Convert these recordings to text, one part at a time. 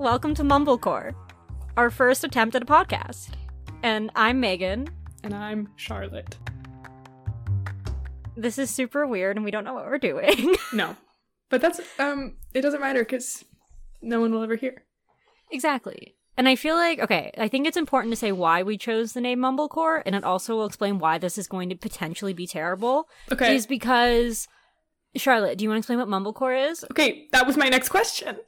welcome to Mumblecore, our first attempt at a podcast. And I'm Megan. And I'm Charlotte. This is super weird and we don't know what we're doing. No. But that's, um, it doesn't matter because no one will ever hear. exactly. And I feel like, okay, I think it's important to say why we chose the name Mumblecore, and it also will explain why this is going to potentially be terrible. Okay. Is because, Charlotte, do you want to explain what Mumblecore is? Okay, that was my next question.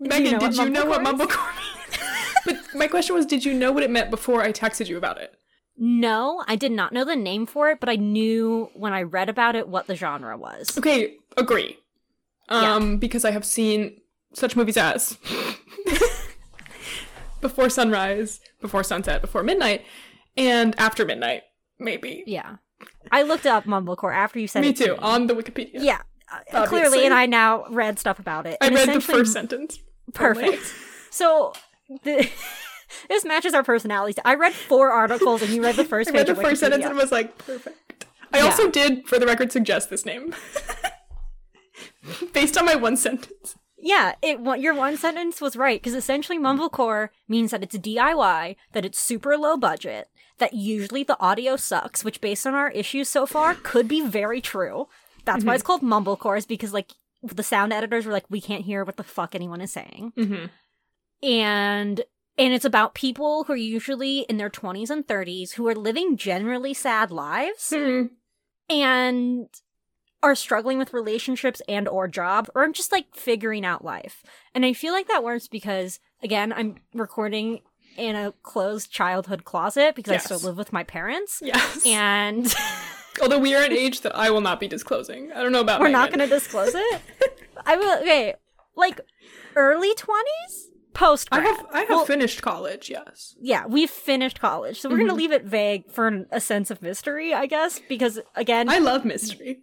You Megan, know did you know what mumblecore mumblecore means? but my question was, did you know what it meant before I texted you about it? No, I did not know the name for it, but I knew when I read about it what the genre was. Okay, agree. Um, because I have seen such movies as Before Sunrise, Before Sunset, Before Midnight, and After Midnight, maybe. Yeah. I looked up Mumblecore after you said Me it. to too, on the Wikipedia. Yeah. uh, Clearly, and I now read stuff about it. I And read the first sentence. Perfect. So, the, this matches our personalities. I read four articles, and you read the first I read the first sentence and was like, perfect. I Yeah. also did, for the record, suggest this name. Based on my one sentence. Yeah, it your one sentence was right because essentially mumblecore means that it's DIY, that it's super low budget, that usually the audio sucks, which based on our issues so far could be very true. That's why mm-hmm. it's called mumblecore is because like the sound editors were like we can't hear what the fuck anyone is saying. Mm-hmm. And and it's about people who are usually in their 20s and 30s who are living generally sad lives and are struggling with relationships and or job or just like figuring out life. And I feel like that works because again, I'm recording in a closed childhood closet because Yes. I still live with my parents. Yes. And Although we are an age that I will not be disclosing. I don't know about we're not going to disclose it. I will okay, like early 20s, post I have I have finished college, yes. yeah, we've finished college. So we're Mm-hmm. going to leave it vague for an- a sense of mystery, I guess, because again, I love mystery.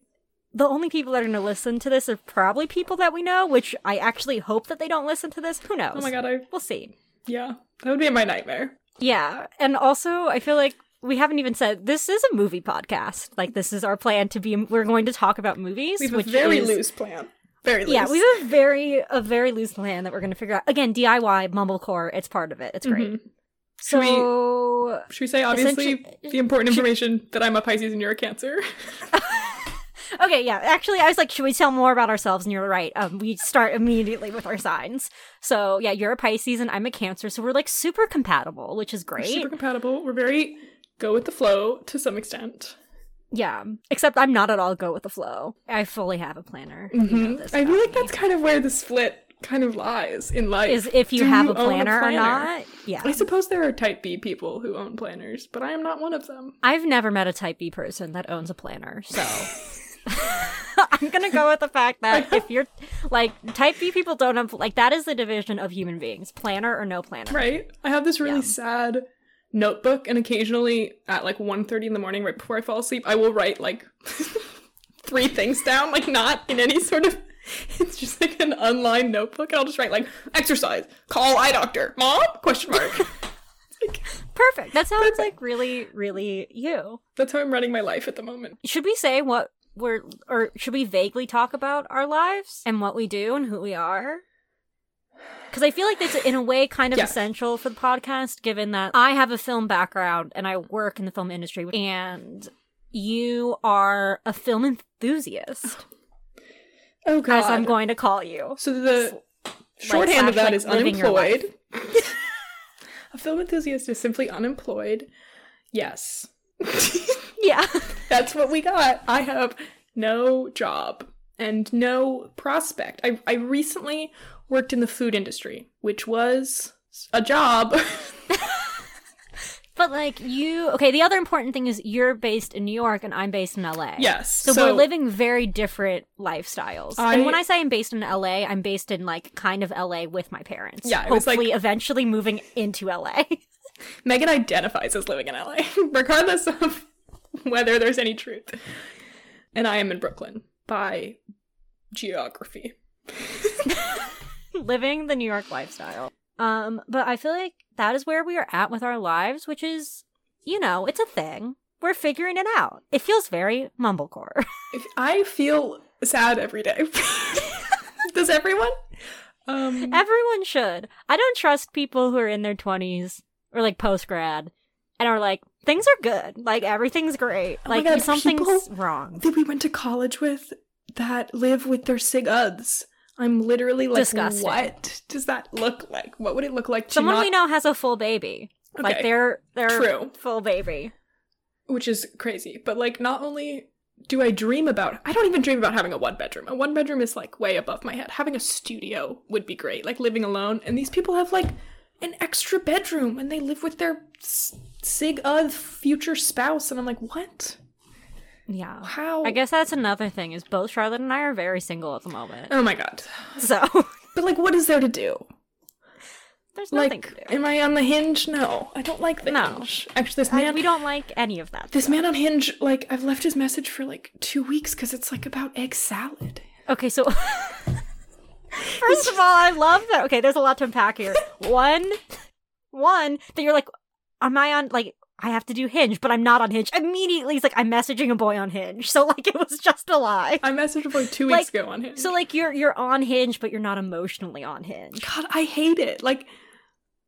the only people that are going to listen to this are probably people that we know, which I actually hope that they don't listen to this. Who knows? Oh my god, I We'll see. yeah. That would be my nightmare. Yeah. And also, I feel like we haven't even said this is a movie podcast. Like, this is our plan to be, we're going to talk about movies. We have a very is, loose plan. Very loose. Yeah, we have a very, a very loose plan that we're going to figure out. Again, DIY, Mumblecore, it's part of it. It's great. Mhm. Should we- So, Should we say obviously the important information that I'm a Pisces and you're a Cancer? Okay, yeah. Actually, I was like, should we tell more about ourselves? And you're right. Um, we start immediately with our signs. So yeah, you're a Pisces and I'm a Cancer, so we're like super compatible, which is We're great. super compatible. We're very go with the flow to some extent. yeah, except I'm not at all go with the flow. I fully have a planner. You know Mhm. this I feel like me. that's kind of where the split kind of lies in life. is if you Do have you a own planner, or not. Yeah, I suppose there are type B people who own planners, but I am not one of them. I've never met a Type B person that owns a planner, so. I'm gonna go with the fact that if you're like Type B people don't have like that is the division of human beings, planner or no planner. Right? I have this really Yeah. sad notebook and occasionally at like 1.30 in the morning right before I fall asleep, I will write like three things down, like not in any sort of it's just like an unlined notebook and I'll just write like exercise, call eye doctor, mom? Question mark. Like, Perfect. That sounds like really, really you. That's how I'm running my life at the moment. Should we say what we're, or should we vaguely talk about our lives and what we do and who we are? Because I feel like that's in a way kind of Yes. essential for the podcast, given that I have a film background and I work in the film industry, and you are a film enthusiast, Oh god. as I'm going to call you. So the shorthand of that like, is living your life. unemployed. a film enthusiast is simply unemployed. Yes. Yeah. That's what we got. I have no job and no prospect. I, I recently worked in the food industry, which was a job. But like you, okay, the other important thing is you're based in New York and I'm based in LA. yes. So, we're living very different lifestyles. I- and when I say I'm based in LA, I'm based in like kind of LA with my parents. Yeah, was, like- Hopefully eventually moving into LA. Megan identifies as living in LA, regardless of whether there's any truth. And I am in Brooklyn by geography. living the New York lifestyle. Um, but I feel like that is where we are at with our lives, which is, you know, it's a thing. We're figuring it out. It feels very mumblecore. I feel sad every day. Does everyone? Um, Everyone should. I don't trust people who are in their 20s or like post grad and are like, things are good. Like everything's great. Oh like God, something's wrong. that we went to college with that live with their sig uds. I'm literally like, Disgusting. what does that look like? What would it look like to Someone not, we know has a full baby. Like they're they're true. full baby. which is crazy. But like, not only do I dream about, I don't even dream about having a one bedroom. A one bedroom is like way above my head. Having a studio would be great, like living alone. And these people have like an extra bedroom, and they live with their sig ud future spouse, and I'm like, what? Yeah. How? I guess that's another thing is both Charlotte and I are very single at the moment. Oh my god. So But like, what is there to do? there's nothing Like, to do. am I on the hinge? No, I don't like the No. hinge. Actually, this I- man, we don't like any of that. this man on Hinge, like, I've left his message for like two weeks because it's like about egg salad. Okay, so first of all, I love that. Okay, there's a lot to unpack here. One, one that you're like, am I on like? I have to do Hinge, but I'm not on Hinge. Immediately, he's like, I'm messaging a boy on Hinge. So like, it was just a lie. I messaged a boy two Like, weeks ago on Hinge. So like, you're you're on Hinge, but you're not emotionally on Hinge. God, I hate it. Like,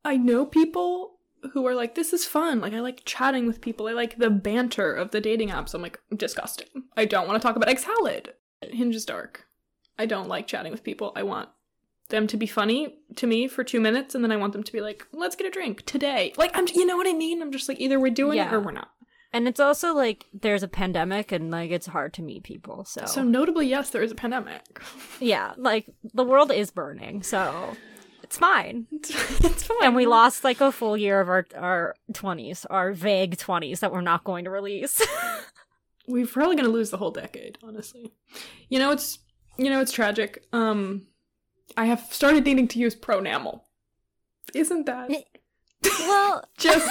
I know people who are like, this is fun. Like, I like chatting with people. I like the banter of the dating apps. I'm like, disgusting. I don't want to talk about egg salad. Hinge is dark. I don't like chatting with people. I want them to be funny to me for two minutes, and then I want them to be like, let's get a drink today. Like, I'm, you know what I mean? I'm just like, either we're doing it or we're not. And it's also like there's a pandemic, and like it's hard to meet people. So, So, notably, yes, there is a pandemic. yeah, like the world is burning. So it's fine. It's, fine. And we lost like a full year of our our twenties, our vague twenties that we're not going to release. we're probably gonna lose the whole decade honestly you know it's you know it's tragic um i have started needing to use pronamel isn't that well, just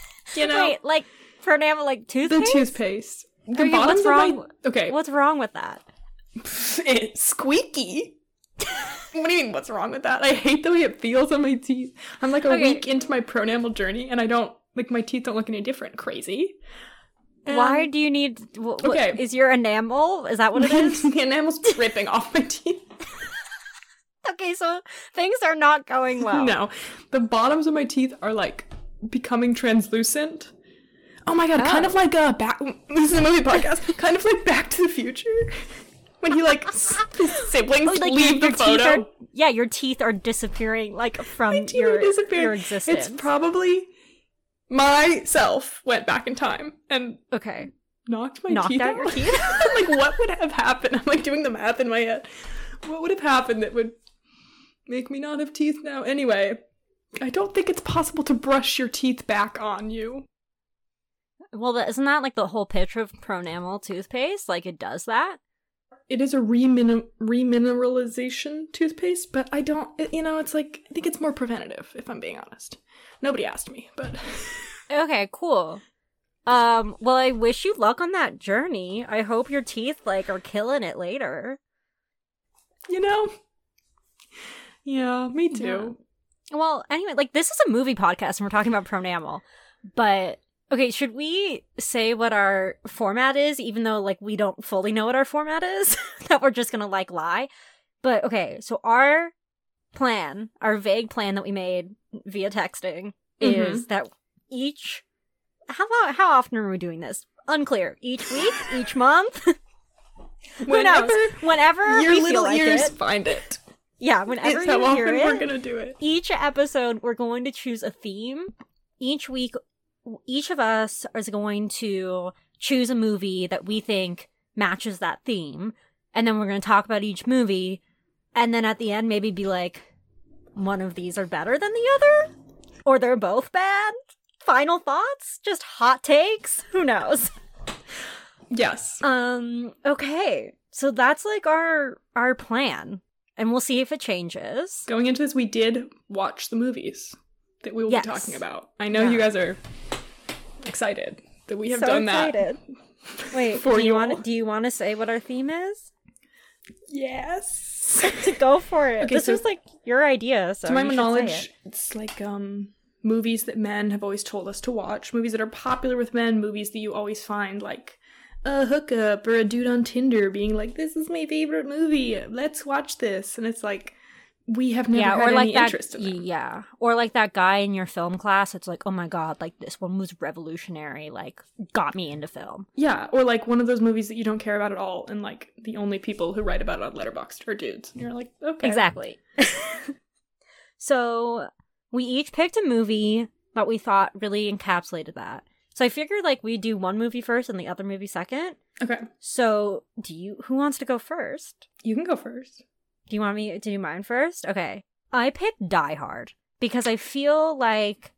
you know wait, like pronamel, like the toothpaste. toothpaste the Okay, bottoms what's of my- wrong? okay What's wrong with that? it's squeaky what do you mean what's wrong with that i hate the way it feels on my teeth i'm like a Okay. week into my pronamel journey and i don't like my teeth don't look any different crazy Why um, do you need? Wh- Okay. is your enamel? Is that what it is? the enamel's dripping off my teeth okay, so things are not going well. No, the bottoms of my teeth are like becoming translucent. Oh my god, kind Oh. of like a back. This is a movie podcast. kind of like Back to the Future, when he like his siblings Oh, like leave your, the your photo. are yeah, your teeth are disappearing like from your your existence. It's probably myself went back in time and okay. knocked my Knocked teeth out your teeth? like what would have happened? I'm like doing the math in my head. What would have happened that would make me not have teeth now? Anyway, I don't think it's possible to brush your teeth back on you. Well, isn't that like the whole pitch of Pronamel toothpaste? Like it does that. It is a remin- remineralization toothpaste, but I don't, it- you know, it's like, I think it's more preventative, if I'm being honest. Nobody asked me, but Okay, cool. Um, well, I wish you luck on that journey. I hope your teeth like are killing it later. you know, yeah, me too. Well, anyway, like this is a movie podcast and we're talking about Pronamel. But okay, should we say what our format is even though like we don't fully know what our format is? that we're just to like lie. But okay, so our plan, our vague plan that we made via texting mm-hmm. is that each how how often are we doing this? Unclear. Each week, each month. Who knows? Whenever your little like ears it. find it. Yeah, whenever It's you hear it we're gonna do it. each episode we're going to choose a theme. Each week each of us is going to choose a movie that we think matches that theme. And then we're going to talk about each movie. And then at the end maybe be like one of these are better than the other? Or they're both bad? Final thoughts? Just hot takes? Who knows? Yes. um okay. So that's like our our plan and we'll see if it changes Going into this, we did watch the movies that we will Yes. be talking about. I know Yeah. you guys are excited that we have So done that. excited. Wait, for do you you want to, do you want to say what our theme is? Yes. To go for it. Okay, this so- was like your idea, so to my you should say knowledge, it. it's like um movies that men have always told us to watch, movies that are popular with men, movies that you always find like a hookup or a dude on Tinder being like, "This is my favorite movie. Let's watch this," and it's like we have never yeah, had or like that. interest in them. Yeah, or like that guy in your film class. It's like, oh my god, like this one was revolutionary. Like, got me into film. Yeah, or like one of those movies that you don't care about at all, and like the only people who write about it on Letterboxd are dudes. And you're like, okay, Exactly. so we each picked a movie that we thought really encapsulated that. So I figured like we do one movie first and the other movie second. Okay, So do you? Who wants to go first? you can go first. Do you want me to do mine first? Okay. I picked Die Hard because I feel like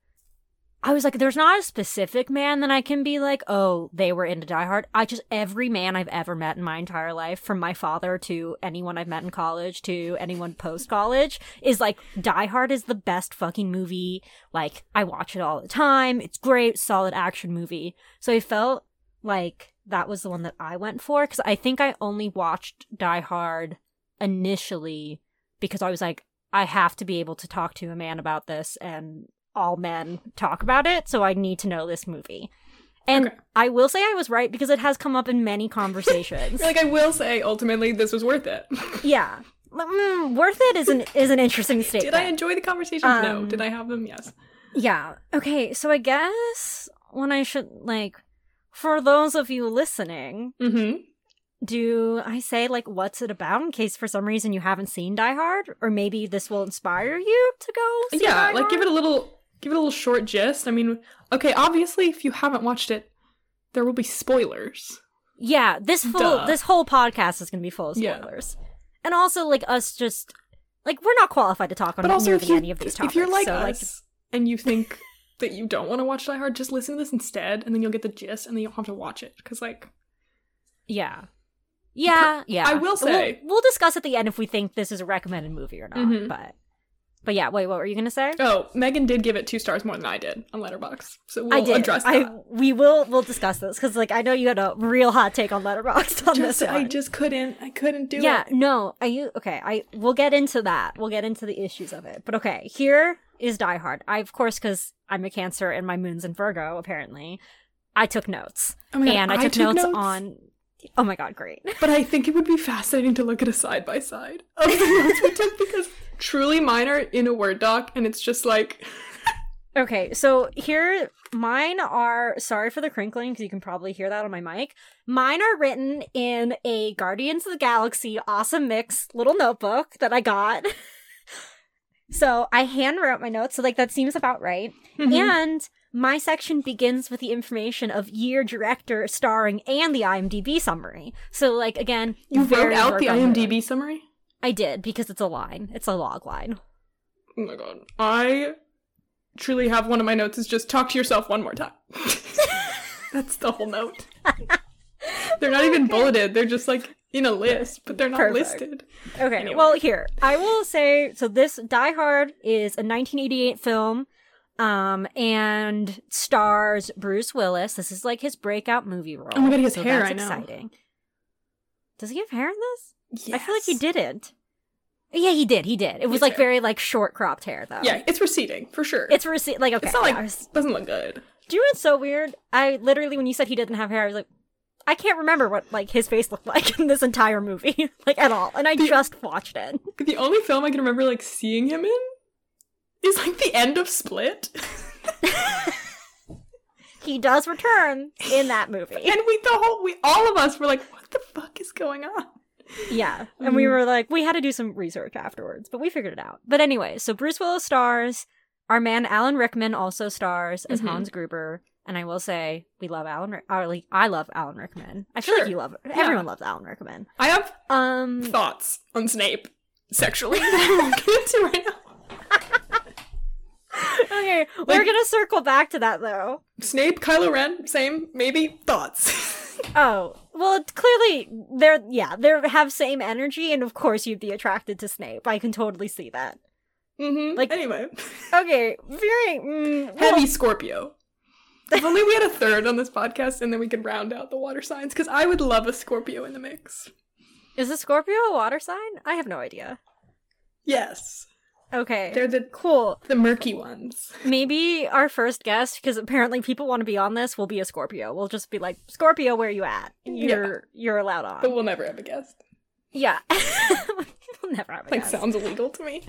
I was like, there's not a specific man that I can be like, oh, they were into Die Hard. I just, every man I've ever met in my entire life, from my father to anyone I've met in college to anyone post college, is like, Die Hard is the best fucking movie. Like, I watch it all the time. It's great, solid action movie. So I felt like that was the one that I went for because I think I only watched Die Hard initially because I was like, I have to be able to talk to a man about this, and all men talk about it, so I need to know this movie. And Okay. I will say I was right because it has come up in many conversations. Like, I will say, ultimately, this was worth it. yeah, Mm, worth it is an is an interesting statement. Did I enjoy the conversations? no. Um, Did I have them? Yes. Yeah. Okay. So I guess when I should like, for those of you listening, Mm-hmm. do I say like what's it about in case for some reason you haven't seen Die Hard, or maybe this will inspire you to go? See Yeah, Die like give it a little, give it a little short gist. I mean, okay, obviously, if you haven't watched it, there will be spoilers. Yeah, this full Duh. this whole podcast is gonna be full of Yeah. spoilers, and also like us just like we're not qualified to talk on But also, if, you, any of these topics. if you're like so, us and you think that you don't want to watch Die Hard, just listen to this instead, and then you'll get the gist, and then you don't have to watch it. Because, like, yeah, yeah, yeah. I will say- we'll, we'll discuss at the end if we think this is a recommended movie or not. Mhm. But but yeah, wait, what were you gonna say? oh, Megan did give it two stars more than I did on Letterboxd, so we'll I did. address that. I we will we'll discuss this because like I know you had a real hot take on Letterboxd on just, this one. I just couldn't. I couldn't do yeah, it. Yeah, no, I you okay. I we'll get into that. We'll get into the issues of it. But okay, here is Die Hard. I of course because I'm a Cancer and my moon's in Virgo. Apparently, I took notes Oh God, and I, I took, took notes, notes? on. Oh my god, great! But I think it would be fascinating to look at a side by side of the notes we took because truly mine are in a Word doc, and it's just like Okay, so here mine are. Sorry for the crinkling because you can probably hear that on my mic. Mine are written in a Guardians of the Galaxy awesome mix little notebook that I got. so I hand wrote my notes, so like that seems about right. Mhm. And my section begins with the information of year, director, starring, and the IMDb summary. So, like again, you wrote out the. IMDb summary. I did because it's a line. It's a log line. Oh my god, I truly have one of my notes is just talk to yourself one more time. That's the whole note. they're not even bulleted. They're just like in a list, but they're not Perfect. listed. Okay, Anyway. well, here I will say. So this Die Hard is a 1988 film, um, and stars Bruce Willis. This is like his breakout movie role. Oh my God, he has so hair, That's I know. exciting. Does he have hair in this? I feel like he didn't. Yeah, he did. He did. It was His like hair. very like short cropped hair though. Yeah, it's receding for sure. It's receding. like okay. It's not like yeah, was- doesn't look good. do you know what's so weird? I literally when you said he didn't have hair, I was like, I can't remember what like his face looked like in this entire movie, like at all. And I just watched it. The only film I can remember like seeing him in is like the end of Split. He does return in that movie. And we the whole we all of us were like, what the fuck is going on? Yeah. And we were like, we had to do some research afterwards, but we figured it out. But anyway, so Bruce Willis stars. Our man Alan Rickman also stars as Mhm. Hans Gruber. And I will say, we love Alan. Rick- or like, I love Alan Rickman. I feel Sure. like you love. Yeah. Everyone loves Alan Rickman. I have Um, thoughts on Snape sexually that I won't get into right now. okay, we're gonna circle back to that though. Snape, Kylo Ren, same, maybe thoughts. Oh, well, clearly they're yeah they have same energy, and of course you'd be attracted to Snape. I can totally see that. mm-hmm. Like- Like anyway, Okay, very mm, well, heavy Scorpio. If only we had a third on this podcast, and then we could round out the water signs. Because I would love a Scorpio in the mix. Is a Scorpio a water sign? I have no idea. Yes, Okay. they're the cool. the murky ones. Maybe our first guest, because apparently people want to be on this, will be a Scorpio. We'll just be like, Scorpio, where are you at? You're you're allowed on. But we'll never have a guest. yeah. We'll never have a Like guess. sounds illegal to me.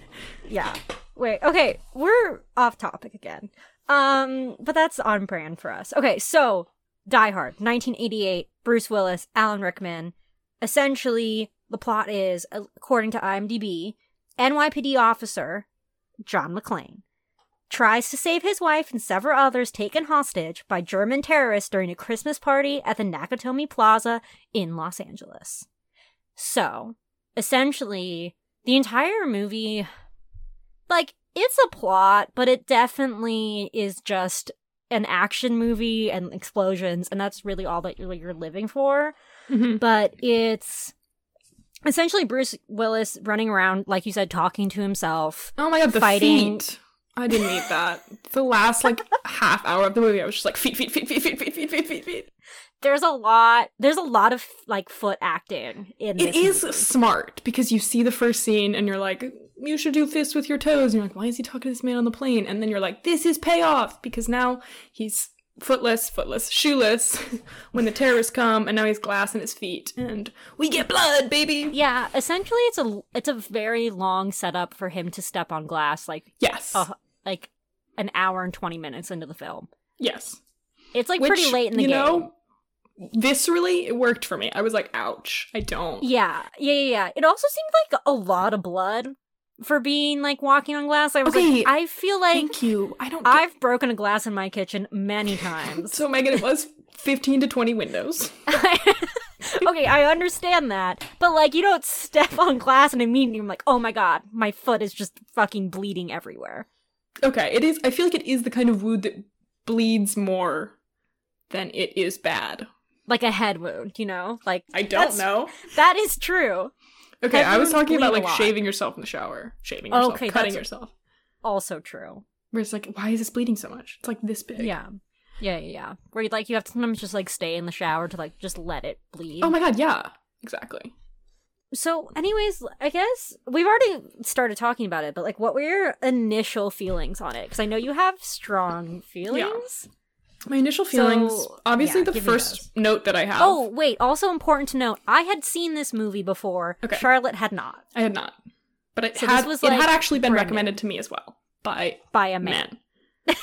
Yeah. Wait. Okay, we're off topic again. Um, but that's on brand for us. Okay, so Die Hard, 1988, Bruce Willis, Alan Rickman. Essentially, the plot is, according to IMDb, NYPD officer John McClane tries to save his wife and several others taken hostage by German terrorists during a Christmas party at the Nakatomi Plaza in Los Angeles. So, essentially, the entire movie like it's a plot, but it definitely is just an action movie and explosions, and that's really all that you're, you're living for. Mm-hmm. But it's essentially Bruce Willis running around, like you said, talking to himself. Oh my god, the Fighting- feet. I didn't need that. The last like half hour of the movie, I was just like feet, feet, feet, feet, feet, feet, feet, feet, feet, feet. There's a lot. There's a lot of like foot acting in. It is movie. smart because you see the first scene and you're like, you should do this with your toes. And you're like, why is he talking to this man on the plane? And then you're like, this is payoff because now he's footless, footless, shoeless when the terrorists come, and now he's glass in his feet, and we get blood, baby. Yeah, essentially, it's a it's a very long setup for him to step on glass, like Yes, uh, like an hour and twenty minutes into the film. yes. It's like Which, pretty late in the you game. know, viscerally, it worked for me. I was like, ouch, I don't. Yeah, yeah, yeah, yeah. It also seemed like a lot of blood for being like walking on glass. I was Okay, like, I feel like Thank you. I don't. Get- I've broken a glass in my kitchen many times. so Megan, it was fifteen to twenty windows. okay, I understand that, but like you don't step on glass and immediately I'm like, oh my god, my foot is just fucking bleeding everywhere. Okay, it is. I feel like it is the kind of wound that bleeds more than it is bad. Like a head wound, you know? Like I don't know. That is true. Okay, I was talking about like shaving yourself in the shower, shaving yourself, Okay, cutting yourself. Also true. Where it's like, why is this bleeding so much? It's like this big. Yeah. Yeah, yeah, yeah. Where you like you have to sometimes just like stay in the shower to like just let it bleed. Oh my god, yeah, exactly. So, anyways, I guess we've already started talking about it, but like, what were your initial feelings on it? Because I know you have strong feelings. My initial feelings, So, obviously, yeah, the first note that I have. Oh, wait. Also important to note, I had seen this movie before. Okay. Charlotte had not, I had not, but it So had. was, it had actually been recommended to me as well by by a man. men.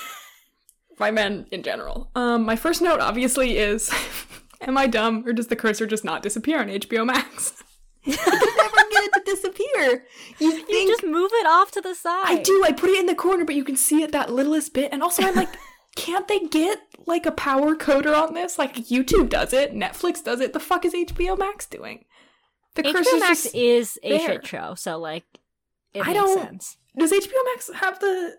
by men in general. Um, my first note obviously is, am I dumb or does the cursor just not disappear on HBO Max? you can never get it to disappear. You think You just move it off to the side. I do. I put it in the corner, but you can see it that littlest bit. And also, I'm like, can't they get like a power coder on this? Like YouTube does it, Netflix does it. The fuck is HBO Max doing? The HBO cursor's Max just- is a shit show, so like, it I makes don't- sense. does HBO Max have the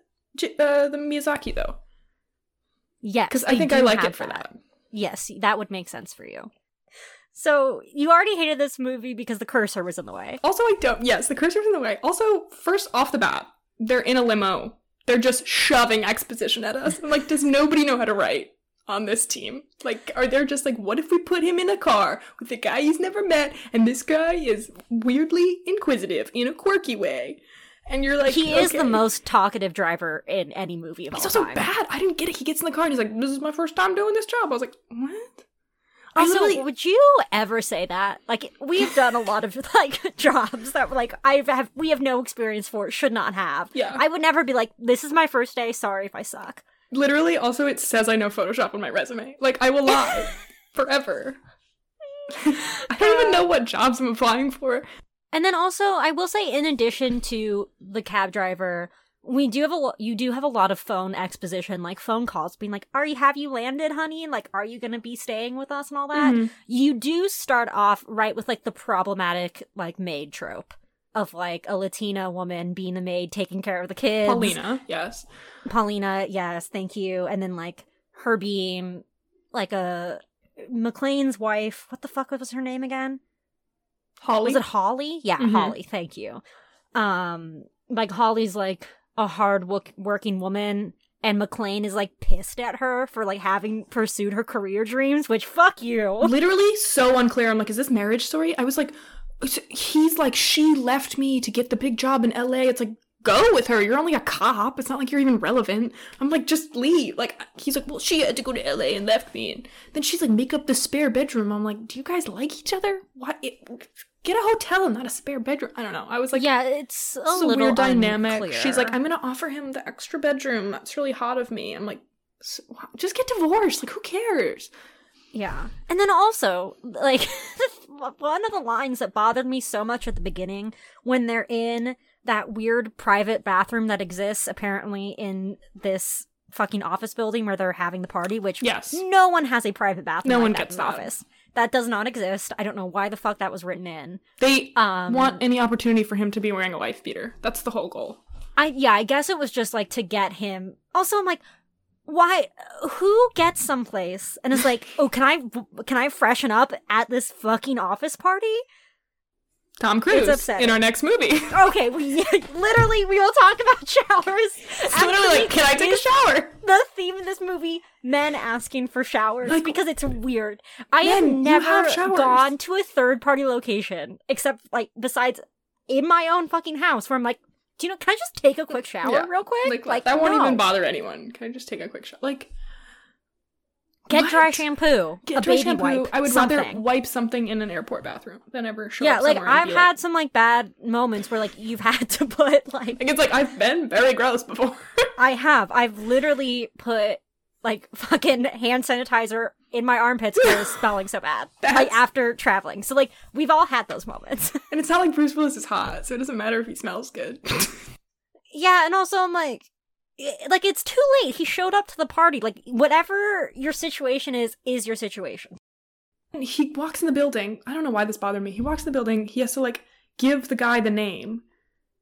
uh, the Miyazaki though? Yes, Because I think I like it for that. Yes, that would make sense for you. So you already hated this movie because the cursor was in the way. Also, I don't. Yes, the cursor's in the way. Also, first off the bat, they're in a limo. They're just shoving exposition at us. I'm like, does nobody know how to write on this team? Like, are they just like, what if we put him in a car with a guy he's never met, and this guy is weirdly inquisitive in a quirky way? And you're like, he is the most talkative driver in any movie of He's all also bad. I didn't get it. He gets in the car and he's like, "This is my first time doing this job." I was like, "What?" Also, literally would you ever say that? Like, we've done a lot of like jobs that like I have we have no experience for, should not have. Yeah. I would never be like, "This is my first day. Sorry if I suck." literally also it says I know Photoshop on my resume. Like I will lie forever. I don't even know what jobs I'm applying for. And then also, I will say, in addition to the cab driver, we do have a you do have a lot of phone exposition, like phone calls, being like, "Are you have you landed, honey? Like, are you gonna be staying with us and all that?" Mhm. You do start off right with like the problematic like maid trope of like a Latina woman being the maid taking care of the kids. Paulina, yes. Paulina, yes, thank you. And then like her being like a McClane's wife. What the fuck was her name again? Holly. Was it Holly? Yeah, Mhm. Holly. Thank you. Um, like Holly's like a hard wo- working woman, and McClane is like pissed at her for like having pursued her career dreams. Which fuck you. literally so unclear. I'm like, is this marriage story? I was like, he's like, she left me to get the big job in LA. It's like, go with her. You're only a cop. It's not like you're even relevant. I'm like, just leave. Like, he's like, well, she had to go to LA and left me. And then she's like, make up the spare bedroom. I'm like, do you guys like each other? What? It, get a hotel and not a spare bedroom. I don't know. I was like, yeah, it's a It's little weird dynamic. unclear. She's like, I'm gonna offer him the extra bedroom. That's really hot of me. I'm like, "S- just get divorced. Like, who cares? Yeah. And then also, like, one of the lines that bothered me so much at the beginning when they're in that weird private bathroom that exists apparently in this fucking office building where they're having the party, which Yes. no one has a private bathroom. No like one gets in the office. That does not exist. I don't know why the fuck that was written in. They Um, want any opportunity for him to be wearing a wife beater. That's the whole goal. I yeah, I guess it was just like to get him. Also, I'm like, why? Who gets someplace and is like, oh, can I can I freshen up at this fucking office party? Tom Cruise in our next movie. Okay, we literally we will talk about showers. It's literally like, can I take a shower? The theme of this movie: men asking for showers Like- because it's weird. I have never have gone to a third party location except like besides in my own fucking house where I'm like, do you know? Can I just take a quick shower Yeah. real quick? Like, that won't even bother anyone. Can I just take a quick shower? Like, Get what? dry shampoo. Get a dry baby shampoo. wipe. I would something. rather wipe something in an airport bathroom than ever show Yeah, up like somewhere I've had some like bad moments where like you've had to put like Like, it's like I've been very gross before. I have. I've literally put like fucking hand sanitizer in my armpits because I was smelling so bad. Like after traveling. So like we've all had those moments. and it's not like Bruce Willis is hot, so it doesn't matter if he smells good. yeah, and also I'm like like it's too late. He showed up to the party. Like whatever your situation is is your situation. he walks in the building. I don't know why this bothered me. He walks in the building. He has to like give the guy the name,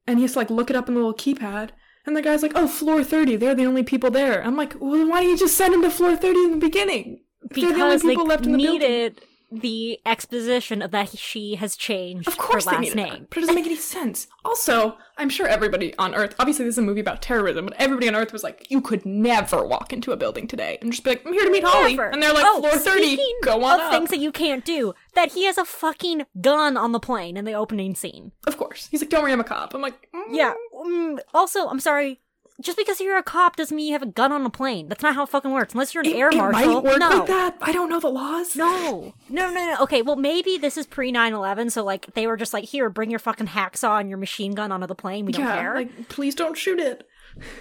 and he has to like look it up in the little keypad. And the guy's like, "Oh, floor thirty. They're the only people there." I'm like, "Well, why don't you just send him to floor thirty in the beginning? If they're the only Because they people left in the building." The exposition of that she has changed Of course her last name. that, but it doesn't make any sense. Also, I'm sure everybody on Earth, obviously this is a movie about terrorism, but everybody on Earth was like, you could never walk into a building today and just be like, I'm here to meet Holly. Never. And they're like, Oh, floor 30, go on of up. things that you can't do. That he has a fucking gun on the plane in the opening scene. Of course. He's like, don't worry, I'm a cop. I'm like, mm. Yeah. Mm, also, I'm sorry. Just because you're a cop doesn't mean you have a gun on a plane. That's not how it fucking works. Unless you're an It, air it marshal. might work no. like that. I don't know the laws. No. No, no, no. Okay, well, maybe this is pre 9 11, so, like, they were just like, here, bring your fucking hacksaw and your machine gun onto the plane. We don't care. like, please don't shoot it.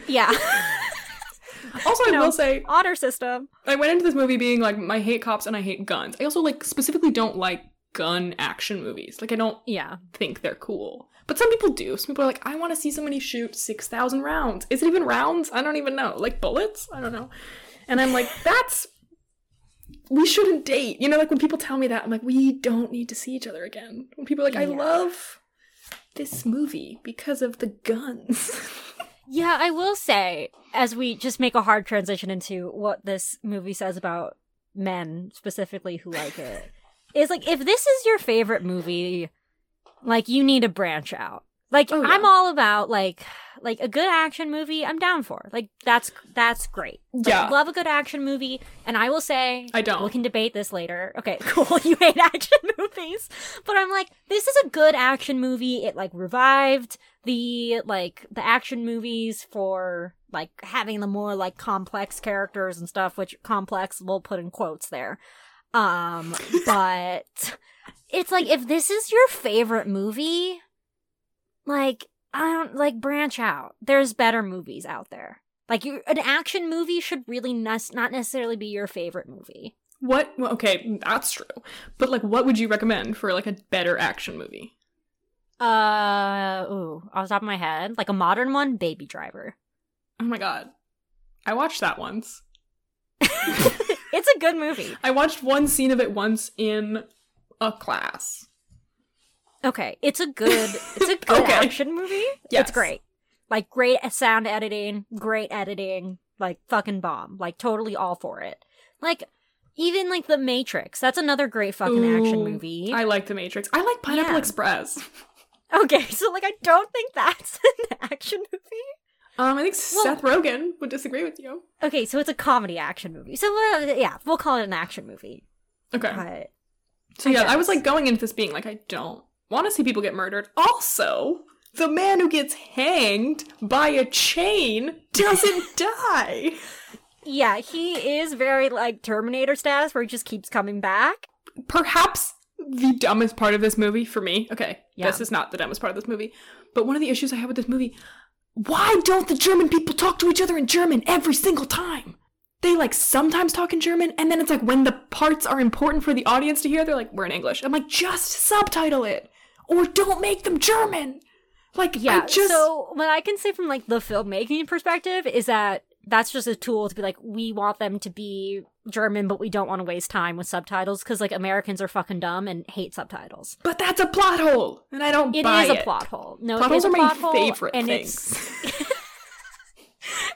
yeah. Also, I know, will say, Honor system. I went into this movie being like, I hate cops and I hate guns. I also, like, specifically don't like gun action movies. Like, I don't Yeah. think they're cool. But some people do. Some people are like, I want to see somebody shoot 6,000 rounds. Is it even rounds? I don't even know. Like bullets? I don't know. And I'm like, that's. We shouldn't date. You know, like when people tell me that, I'm like, we don't need to see each other again. When people are like, I Yeah. love this movie because of the guns. Yeah, I will say, as we just make a hard transition into what this movie says about men specifically who like it, is like if this is your favorite movie, like you need to branch out. Like Oh, yeah. I'm all about like like a good action movie. I'm down for like that's that's great. Like, Yeah. love a good action movie, and I will say I don't. We can debate this later. Okay, cool. You hate action movies, but I'm like, this is a good action movie. It like revived the like the action movies for like having the more like complex characters and stuff. Which complex we'll put in quotes there. Um, but it's like if this is your favorite movie, like I don't like branch out. There's better movies out there. Like you, an action movie should really nes- not necessarily be your favorite movie. what? well, Okay, that's true. But like, what would you recommend for like a better action movie? Uh, ooh, off the top of my head, like a modern one, Baby Driver. Oh my god. I watched that once. it's a good movie. I watched one scene of it once in a class. Okay, it's a good, it's a good Okay. action movie. Yes. It's great. Like great sound editing, great editing, like fucking bomb. Like totally all for it. Like even like The Matrix. That's another great fucking action movie. I like The Matrix. I like Pineapple Yeah. Express. Okay, so like I don't think that's an action movie. Um, I think Well- Seth Rogen would disagree with you. Okay, so it's a comedy action movie. So uh, yeah, we'll call it an action movie. Okay. But So I yeah, I was like going into this being like, I don't want to see people get murdered. Also, the man who gets hanged by a chain doesn't die. yeah, he is very like Terminator status where he just keeps coming back. Perhaps the dumbest part of this movie for me. Okay, Yeah. this is not the dumbest part of this movie, but one of the issues I have with this movie, why don't the German people talk to each other in German every single time? They like sometimes talk in German, and then it's like when the parts are important for the audience to hear, they're like, "We're in English." I'm like, just subtitle it, or don't make them German. Like, Yeah. I just So what I can say from like the filmmaking perspective is that that's just a tool to be like, we want them to be German, but we don't want to waste time with subtitles because like Americans are fucking dumb and hate subtitles. but that's a plot hole, and I don't It is a it. plot hole. No, Plot it is holes a are my hole, favorite and things.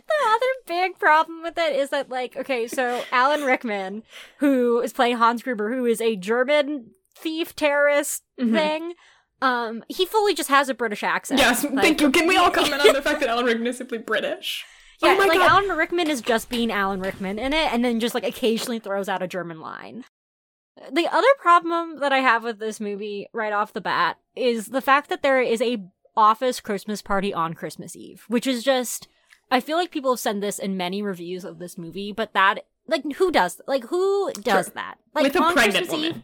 the other big problem with it is that like okay, so Alan Rickman, who is playing Hans Gruber, who is a German thief terrorist Mhm. thing, um, he fully just has a British accent. Yes, Like, thank you. Can we all comment on the fact that Alan Rickman is simply British? Yeah, oh my like god. Alan Rickman is just being Alan Rickman in it, and then just like occasionally throws out a German line. The other problem that I have with this movie right off the bat is the fact that there is a office Christmas party on Christmas Eve, which is just I feel like people have said this in many reviews of this movie, but that like who does like who does Sure. that? Like With a pregnant woman. Eve,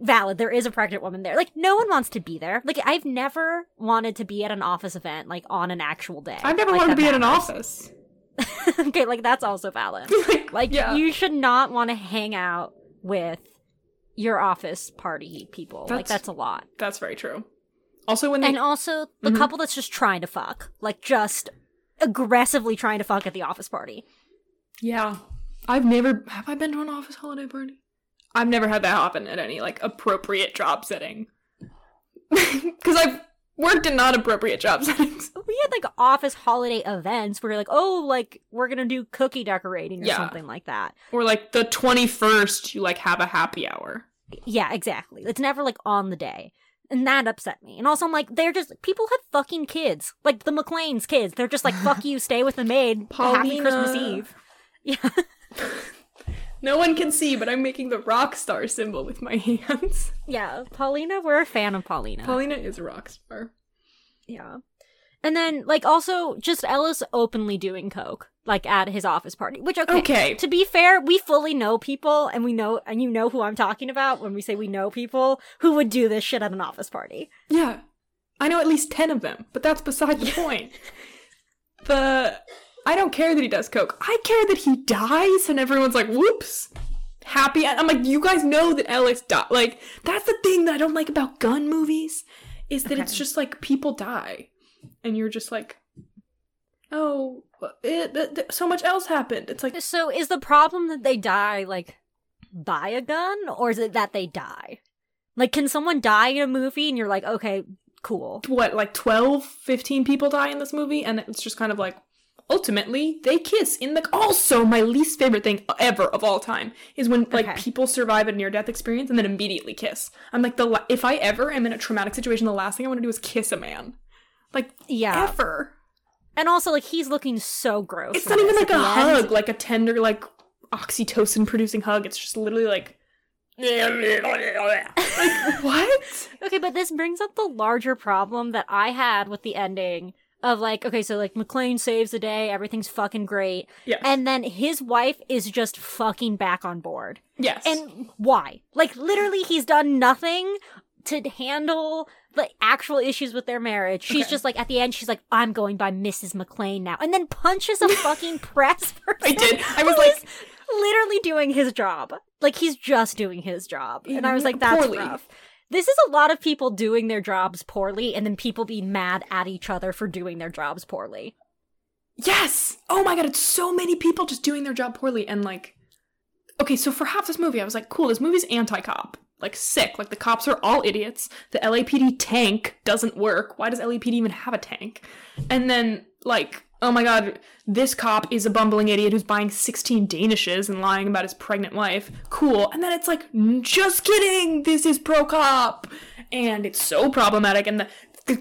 valid, there is a pregnant woman there. Like no one wants to be there. Like I've never wanted to be at an office event like on an actual day. I've never Like, wanted to be in an office. okay, like that's also valid. like, Like yeah. you should not want to hang out with your office party people. like That's- that's a lot. That's very true. Also, when they And also the Mhm. couple that's just trying to fuck, like just aggressively trying to fuck at the office party. yeah, I've never have I been to an office holiday party. I've never had that happen at any like appropriate job setting. Because I've worked in not appropriate job settings. We had like office holiday events where you're like, oh, like we're gonna do cookie decorating or Yeah. something like that. Or like the twenty first, you like have a happy hour. Yeah, exactly. It's never like on the day. And that upset me. And also, I'm like, they're just people have fucking kids, like the McClane's kids. They're just like, "Fuck you, stay with the maid." Happy Christmas Eve. Yeah, No one can see, but I'm making the rock star symbol with my hands. yeah. Paulina, we're a fan of Paulina. Paulina is a rock star. yeah. And then, like, also just Ellis openly doing coke, like at his office party. Which okay, Okay. To be fair, we fully know people, and we know, and you know who I'm talking about when we say we know people who would do this shit at an office party. Yeah. I know at least 10 of them, but that's beside the point. The I don't care that he does coke. I care that he dies and everyone's like, "Whoops." Happy. I'm like, "You guys know that Ellis died." Like, that's the thing that I don't like about gun movies is that it's just like people die and you're just like, "Oh, it, th- th- so much else happened." It's like So is the problem that they die like by a gun or is it that they die? Like can someone die in a movie and you're like, "Okay, cool." what like 12 15 people die in this movie and it's just kind of like ultimately they kiss in the also my least favorite thing ever of all time is when like Okay. people survive a near death experience and then immediately kiss i'm like the la- if i ever am in a traumatic situation the last thing i want to do is kiss a man like Yeah. ever And also like he's looking so gross. it's not even like a end. hug like a tender like oxytocin producing hug it's just literally like like what Okay, but this brings up the larger problem that I had with the ending of like, okay, so like McClane saves the day, everything's fucking great, yes and then his wife is just fucking back on board. yes And why? Like literally he's done nothing to handle the actual issues with their marriage. She's Okay. just like at the end she's like I'm going by Mrs. McClane now and then punches a fucking press person. I did. I was like- literally doing his job. Like he's just doing his job. And I was like that's Poorly. rough. This is a lot of people doing their jobs poorly and then people being mad at each other for doing their jobs poorly. Yes! Oh my god, it's so many people just doing their job poorly and like Okay, so for half this movie I was like, cool, this movie's anti-cop. Like sick. Like the cops are all idiots. The LAPD tank doesn't work. Why does LAPD even have a tank? And then like, oh my god, this cop is a bumbling idiot who's buying 16 Danishes and lying about his pregnant wife. Cool. And then it's like, "Mm, just kidding. This is pro cop. And it's so problematic and the, the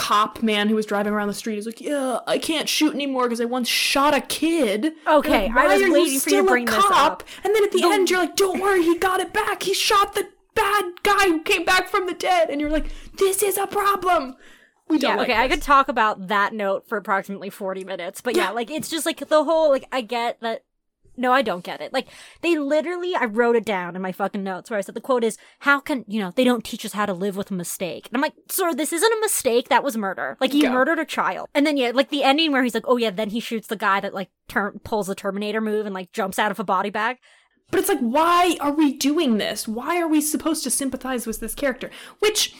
cop man who was driving around the street is like, "Yeah, I can't shoot anymore because I once shot a kid." Okay, You're I was "Why are you waiting for you to still a cop? this up." And then at the end, you're like, "Don't worry, he got it back. He shot the bad guy who came back from the dead." And you're like, "This is a problem." We don't yeah, like okay, I could talk about that note for approximately 40 minutes. But yeah, Yeah. like it's just like the whole like I get that No, I don't get it. Like, they literally, I wrote it down in my fucking notes where I said the quote is, How can, you know, they don't teach us how to live with a mistake. And I'm like, Sir, this isn't a mistake. That was murder. Like, he murdered a child. And then, yeah, like the ending where he's like, Oh, yeah, then he shoots the guy that, like, turn, pulls the Terminator move and, like, jumps out of a body bag. But it's like, why are we doing this? Why are we supposed to sympathize with this character? Which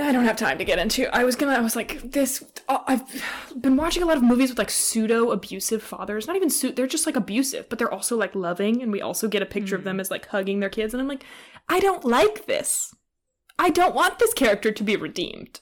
I don't have time to get into. I was gonna. I was like, this. uh, I've been watching a lot of movies with like pseudo abusive fathers. Not even su. They're just like abusive, but they're also like loving, and we also get a picture of them as like hugging their kids. And I'm like, I don't like this. I don't want this character to be redeemed.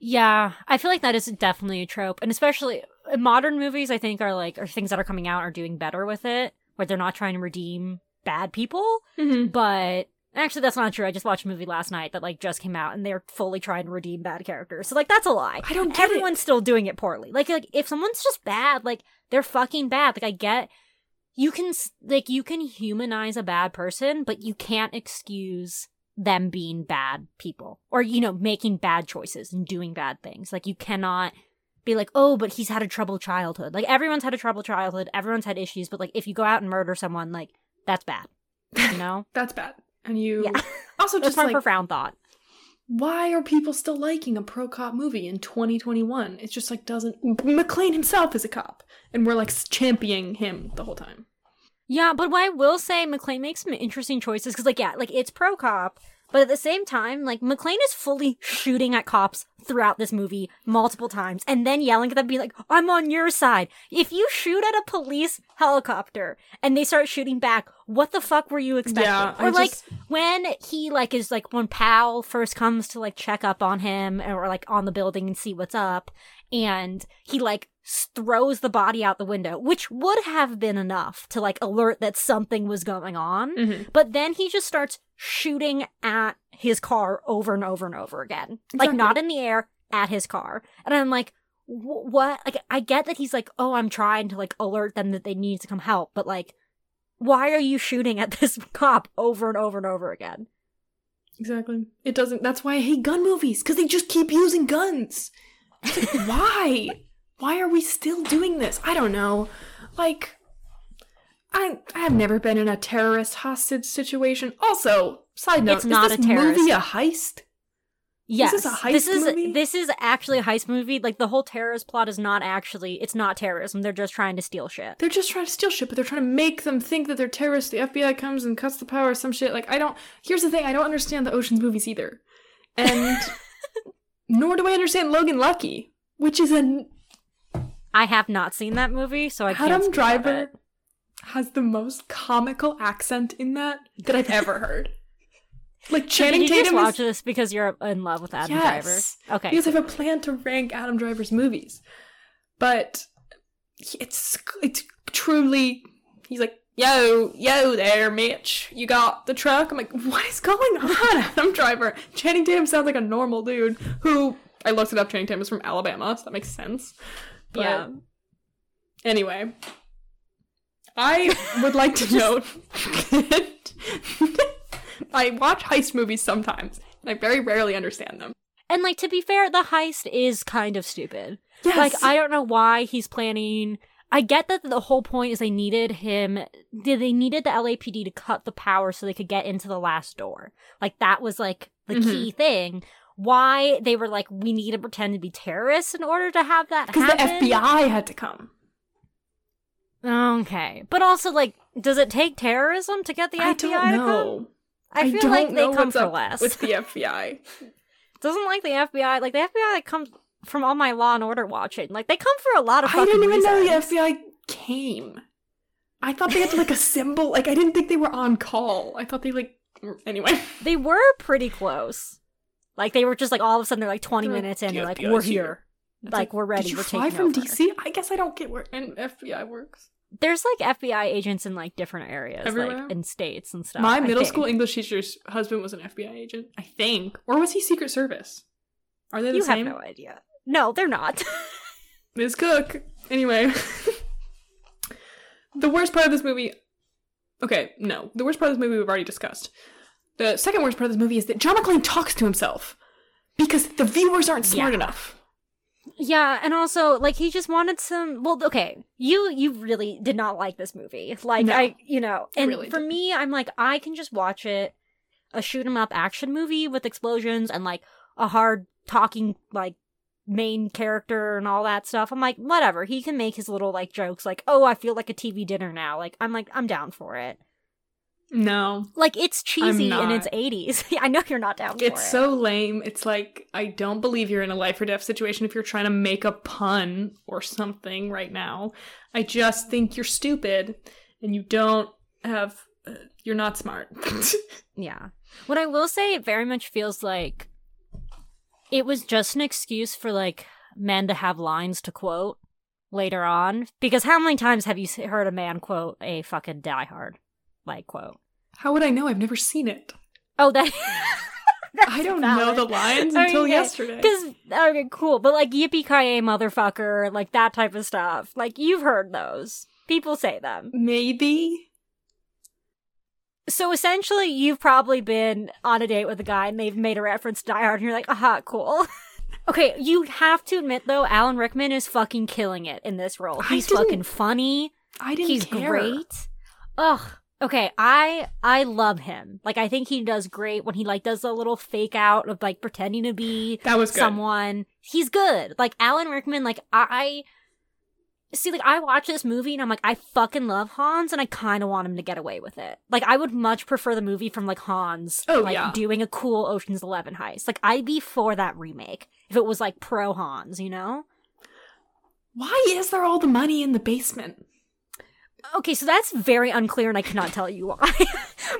Yeah, I feel like that is definitely a trope, and especially uh, modern movies. I think are like or things that are coming out are doing better with it, where they're not trying to redeem bad people. Mm-hmm. But actually, that's not true. I just watched a movie last night that like just came out, and they're fully trying to redeem bad characters. So like that's a lie. I don't get it. Everyone's still doing it poorly. Like like if someone's just bad, like they're fucking bad. Like I get. You can s- like you can humanize a bad person, but you can't excuse them being bad people or you know making bad choices and doing bad things like you cannot be like oh but he's had a troubled childhood like everyone's had a troubled childhood everyone's had issues but like if you go out and murder someone like that's bad you know That's bad. And you Yeah. also just my like profound thought why are people still liking a pro cop movie in 2021? It just like doesn't. McClane himself is a cop, and we're like championing him the whole time. yeah but what i will say McClane makes some interesting choices because like yeah like it's pro cop but at the same time like McClane is fully shooting at cops throughout this movie multiple times and then yelling at them being like i'm on your side if you shoot at a police helicopter and they start shooting back what the fuck were you expecting Yeah, I or like just- when he like is like when Powell first comes to like check up on him or like on the building and see what's up, and he like throws the body out the window, which would have been enough to like alert that something was going on. Mhm. But then he just starts shooting at his car over and over and over again, like not in the air at his car, and I'm like. "Wh- What? Like, I get that he's like, oh, I'm trying to like alert them that they need to come help, but like, why are you shooting at this cop over and over and over again? Exactly. It doesn't. That's why I hate gun movies because they just keep using guns. Like, why? Why are we still doing this? I don't know. Like, I I have never been in a terrorist hostage situation. Also, side note, It's not is a this terrorist. movie a heist? Yes, this is a heist this is movie? this is actually a heist movie. Like the whole terrorist plot is not actually it's not terrorism. They're just trying to steal shit. They're just trying to steal shit, but they're trying to make them think that they're terrorists. The FBI comes and cuts the power, some shit. Like, I don't. Here's the thing I don't understand the Ocean's movies either. And nor do I understand Logan Lucky, which is a. I have not seen that movie, so I can't. Adam of Driver it. Has the most comical accent in that that I've ever heard. Like So Channing did you just Tatum watch is. this because you're in love with Adam Yes. Driver? Okay, Because I have a plan to rank Adam Driver's movies, but it's it's truly he's like, "Yo, yo there, Mitch, you got the truck." I'm like, "What is going on, Adam Driver?" Channing Tatum sounds like a normal dude who I looked it up. Channing Tatum is from Alabama, so that makes sense. But yeah. Anyway, I would like to note I watch heist movies sometimes, and I very rarely understand them. And like to be fair, the heist is kind of stupid. Yes. Like I don't know why he's planning. I get that the whole point is they needed him. Did they needed the LAPD to cut the power so they could get into the last door? Like that was like the Mhm. key thing. Why they were like, we need to pretend to be terrorists in order to have that because the? FBI had to come. Okay, but also like, does it take terrorism to get the I FBI to come? know. I feel like they come for less. with the FBI. Doesn't like the FBI. Like the FBI that comes from all my Law and Order watching. Like they come for a lot of. I didn't even know the FBI came. I thought they had to like a symbol. Like I didn't think they were on call. I thought they like anyway. They were pretty close. Like they were just like all of a sudden they're like twenty They're minutes in. "The They're like, we're here." It's Like, we're ready, Did you we're fly taking from over. DC? I guess I don't get where an FBI works. There's like FBI agents in like different areas, Everywhere? like in states and stuff. My middle school English teacher's husband was an FBI agent, I think, or was he Secret Service? Are they the same? You same? have no idea. No, they're not. Ms. Cook. Anyway, the worst part of this movie. Okay, no, the worst part of this movie we've already discussed. The second worst part of this movie is that John McClane talks to himself because the viewers aren't smart Yeah. enough. Yeah, and also like he just wanted some. Well, okay, you you really did not like this movie. Like No. I, you know, and really for didn't. me, I'm like I can just watch it, a shoot 'em up action movie with explosions and like a hard talking like main character and all that stuff. I'm like whatever. He can make his little like jokes like, "Oh, I feel like a TV dinner now." Like I'm like I'm down for it. No. Like it's cheesy in not. its 80s. I know you're not down for it. It's so lame. It's like I don't believe you're in a life or death situation if you're trying to make a pun or something right now. I just think you're stupid and you don't have uh, you're not smart. Yeah. What I will say, it very much feels like it was just an excuse for like men to have lines to quote later on. Because how many times have you heard a man quote a fucking Die Hard like quote? How would I know? I've never seen it. Oh, that. I don't know the lines until yesterday. Because okay, cool, but like yippee ki motherfucker, like that type of stuff. Like you've heard those. People say them. Maybe. So essentially, you've probably been on a date with a guy and they've made a reference to Die Hard, and you're like, aha, cool. okay, you have to admit though, Alan Rickman is fucking killing it in this role. He's fucking funny. I didn't He's care. great. Ugh. Okay, I I love him. Like I think he does great when he like does a little fake out of like pretending to be That was good. someone. He's good. Like Alan Rickman, like I see like I watch this movie and I'm like, I fucking love Hans and I kinda want him to get away with it. Like I would much prefer the movie from like Hans Oh, like yeah. doing a cool Ocean's Eleven heist. Like I'd be for that remake if it was like pro Hans, you know? Why is there all the money in the basement? Okay, so that's very unclear and I cannot tell you why.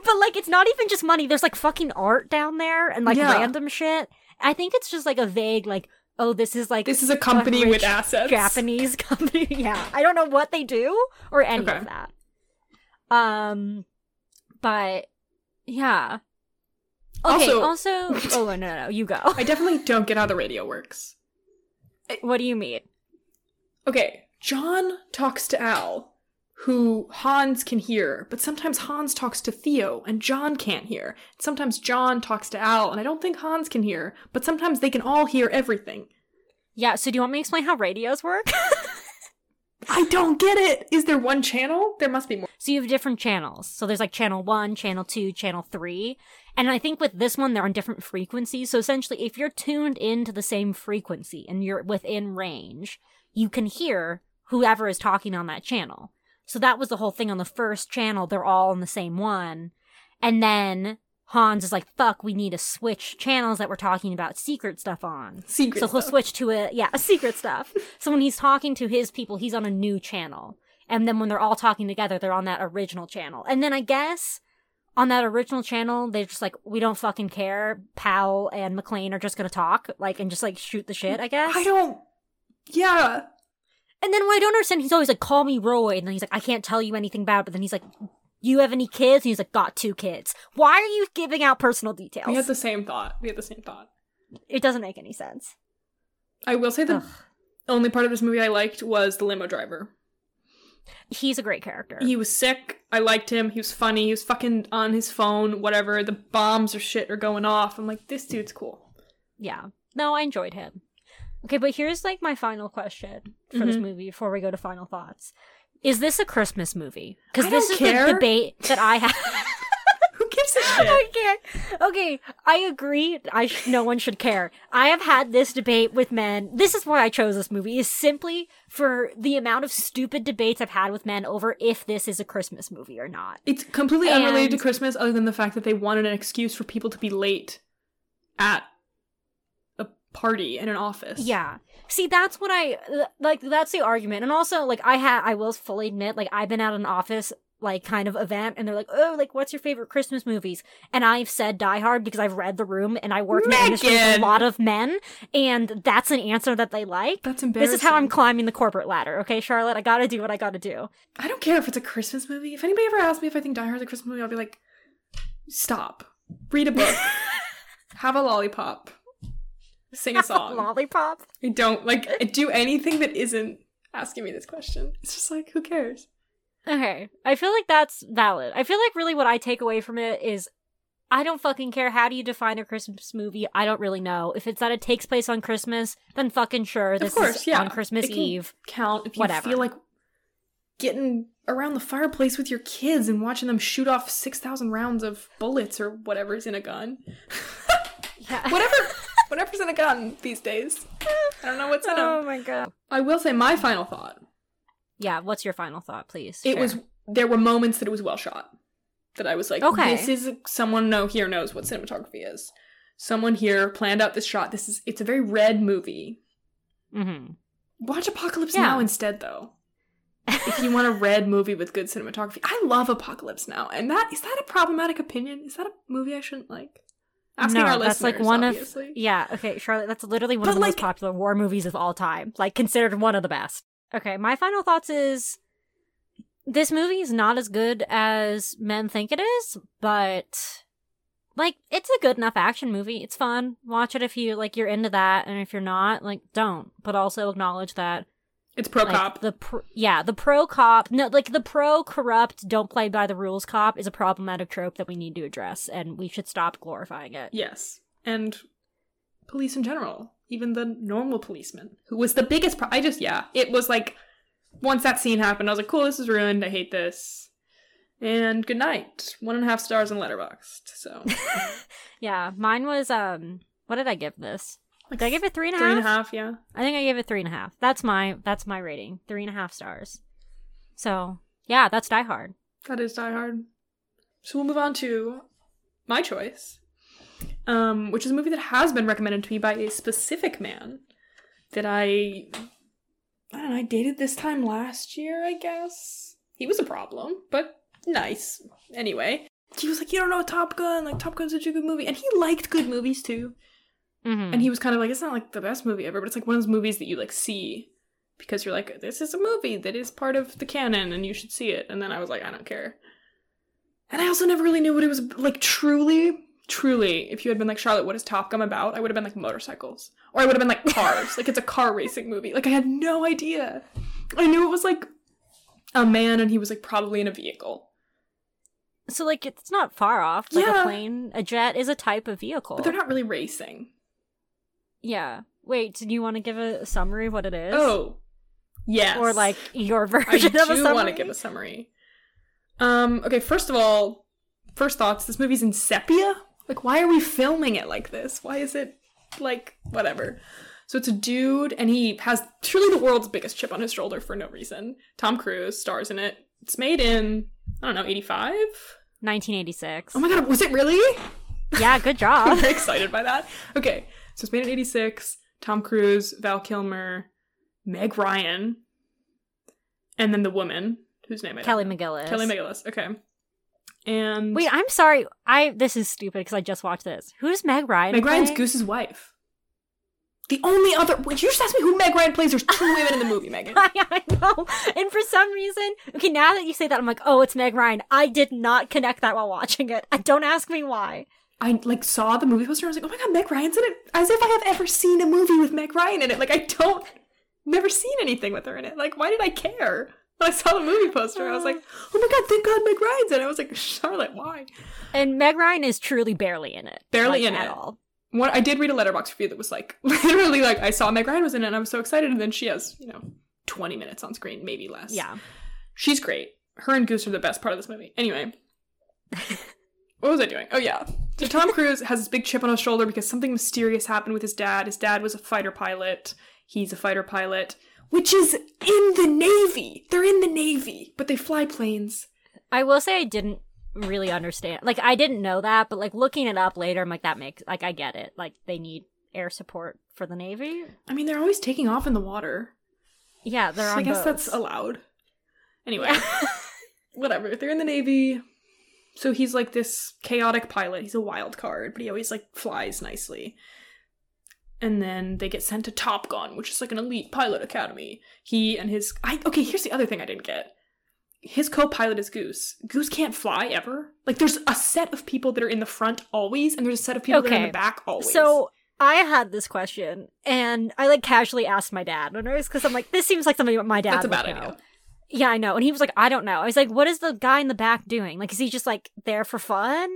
but like it's not even just money. There's like fucking art down there and like Yeah. random shit. I think it's just like a vague like oh this is like This is a company with rich assets. Japanese company. yeah. I don't know what they do or any Okay. of that. Um but yeah. Okay, Also- also, oh no, no, no, you go. I definitely don't get how the radio works. what do you mean? Okay, John talks to Al, who Hans can hear, but sometimes Hans talks to Theo and John can't hear. Sometimes John talks to Al, and I don't think Hans can hear, but sometimes they can all hear everything. Yeah, so do you want me to explain how radios work? I don't get it. Is there one channel? There must be more. So you have different channels. So there's like channel one, channel two, channel three. And I think with this one, they're on different frequencies. So essentially, if you're tuned into the same frequency and you're within range, you can hear whoever is talking on that channel. So that was the whole thing on the first channel. They're all on the same one. And then Hans is like, fuck, we need to switch channels that we're talking about secret stuff on. Secret So he'll stuff. switch to a yeah, a secret stuff. so when he's talking to his people, he's on a new channel. And then when they're all talking together, they're on that original channel. And then I guess on that original channel, they're just like, we don't fucking care. Powell and McClane are just gonna talk, like, and just like shoot the shit, I guess. I don't. Yeah. And then what I don't understand, he's always like, call me Roy. And then he's like, I can't tell you anything about it. But then he's like, you have any kids? And he's like, got two kids. Why are you giving out personal details? We had the same thought. We had the same thought. it doesn't make any sense. I will say the Ugh. only part of this movie I liked was the limo driver. He's a great character. He was sick. I liked him. He was funny. He was fucking on his phone, whatever. The bombs or shit are going off. I'm like, this dude's cool. Yeah. No, I enjoyed him. Okay, but here's like my final question for this Mhm. movie before we go to final thoughts. Is this a Christmas movie? Because this is care. the debate that I have. Who gives a shit? I can't. Okay, I agree. I sh- no one should care. I have had this debate with men. This is why I chose this movie. Is simply for the amount of stupid debates I've had with men over if this is a Christmas movie or not. It's completely unrelated to Christmas, other than the fact that they wanted an excuse for people to be late at party in an office. Yeah. See, that's what I like. That's the argument, and also like I had, I will fully admit, like I've been at an office like kind of event, and they're like, "Oh, like what's your favorite Christmas movies?" And I've said Die Hard because I've read the room, and I work in the industry with a lot of men, and that's an answer that they like. That's embarrassing. This is how I'm climbing the corporate ladder, okay, Charlotte? I gotta do what I gotta do. I don't care if it's a Christmas movie. If anybody ever asks me if I think Die Hard's a Christmas movie, I'll be like, stop. Read a book. Have a lollipop. Sing a song. Lollipop. I don't like do anything that isn't asking me this question. It's just like, who cares? Okay, I feel like that's valid. I feel like really what I take away from it is I don't fucking care. How do you define a Christmas movie? I don't really know. If it's that it takes place on Christmas, then fucking sure. This of course, is yeah. on Christmas Eve. Count if you Whatever. feel like getting around the fireplace with your kids and watching them shoot off six thousand rounds of bullets or whatever's in a gun. Yeah. Whatever, whatever's in a gun these days. I don't know what's in them. oh my god. I will say my final thought. Yeah, what's your final thought, please? It was there were moments that it was well shot. That I was like, Okay. this is someone no here knows what cinematography is. Someone here planned out this shot. This is it's a very red movie. Mhm. Watch Apocalypse Yeah. Now instead though. if you want a red movie with good cinematography. I love Apocalypse Now. And that is that a problematic opinion? Is that a movie I shouldn't like? Asking no, that's like one obviously. of yeah. Okay, Charlotte, that's literally one But, of the like- most popular war movies of all time. Like considered one of the best. Okay, my final thoughts is this movie is not as good as men think it is, but like it's a good enough action movie. It's fun. Watch it if you like you're into that, and if you're not, like don't. But also acknowledge that It's pro like, cop. the pr- yeah the pro cop no like the pro corrupt don't play by the rules cop is a problematic trope that we need to address, and we should stop glorifying it. Yes. And police in general. Even the normal policeman, who was the biggest pro- I just, yeah. It was like, once that scene happened, I was like, cool, this is ruined. I hate this. And good night. One and a half stars in Letterboxd. So, Yeah, mine was um. What did I give this? Like I give it three and a half? three and a half, yeah. I think I gave it three and a half. That's my that's my rating. Three and a half stars. So yeah, that's Die Hard. That is Die Hard. So we'll move on to my choice, um, which is a movie that has been recommended to me by a specific man that I, I don't know, I dated this time last year, I guess. He was a problem, but nice. Anyway, he was like, "You don't know Top Gun? Like Top Gun's such a good movie," and he liked good movies too. Mm-hmm. And he was kind of like, "It's not like the best movie ever, but it's like one of those movies that you like see." Because you're like, this is a movie that is part of the canon and you should see it. And then I was like, I don't care. And I also never really knew what it was like truly, truly. If you had been like, Charlotte, what is Top Gun about? I would have been like motorcycles. Or I would have been like cars. like it's a car racing movie. Like I had no idea. I knew it was like a man and he was like probably in a vehicle. so like it's not far off. Like Yeah. a plane, a jet is a type of vehicle. But they're not really racing. Yeah. Wait, do you want to give a summary of what it is? Oh. Yes. Or like your I version of a summary? I do want to give a summary. Um, okay, first of all, first thoughts, this movie's in sepia? Like, why are we filming it like this? Why is it like whatever? So it's a dude, and he has truly the world's biggest chip on his shoulder for no reason. Tom Cruise stars in it. It's made in I don't know, eighty five. 1986. Oh my god, was it really? yeah, good job. I'm very excited by that. Okay, so it's made in 86. Tom Cruise, Val Kilmer, Meg Ryan, and then the woman whose name I Kelly know. McGillis. Kelly McGillis. Okay. And Wait, I'm sorry. I this is stupid because I just watched this. Who's Meg Ryan? Meg Ryan's? Goose's wife. The only other. Wait, you just ask me who Meg Ryan plays. There's two women in the movie, Megan. I know. And for some reason, okay, now that you say that, I'm like, oh, it's Meg Ryan. I did not connect that while watching it. I don't ask me why. I like saw the movie poster. and I was like, oh my god, Meg Ryan's in it. As if I have ever seen a movie with Meg Ryan in it. Like I don't. Never seen anything with her in it. Like why did I care? When I saw the movie poster, I was like, oh my god, thank God Meg Ryan's in it. I was like, Charlotte, why? And Meg Ryan is truly barely in it. Barely like, in at it. all. What I did read a Letterboxd review that was like literally like I saw Meg Ryan was in it and I was so excited and then she has, you know, 20 minutes on screen, maybe less. Yeah. She's great. Her and Goose are the best part of this movie. Anyway. what was I doing? Oh yeah. So Tom Cruise has this big chip on his shoulder because something mysterious happened with his dad. His dad was a fighter pilot. He's a fighter pilot, which is in the Navy. They're in the Navy, but they fly planes. I will say I didn't really understand. Like, I didn't know that, but like looking it up later, I'm like, that makes, like, I get it. Like, they need air support for the Navy. I mean, they're always taking off in the water. Yeah, they're So I guess boats. that's allowed. Anyway, whatever. They're in the Navy. So he's like this chaotic pilot. He's a wild card, but he always like flies nicely. And then they get sent to Top Gun, which is like an elite pilot academy. He and his I okay, here's the other thing I didn't get. His co-pilot is Goose. Goose can't fly ever. Like there's a set of people that are in the front always, and there's a set of people that are in the back always. So I had this question, and I like casually asked my dad was because I'm like, this seems like something my dad. that's a would bad know. Yeah, I know. And he was like, I don't know. I was like, what is the guy in the back doing? Like, is he just like there for fun?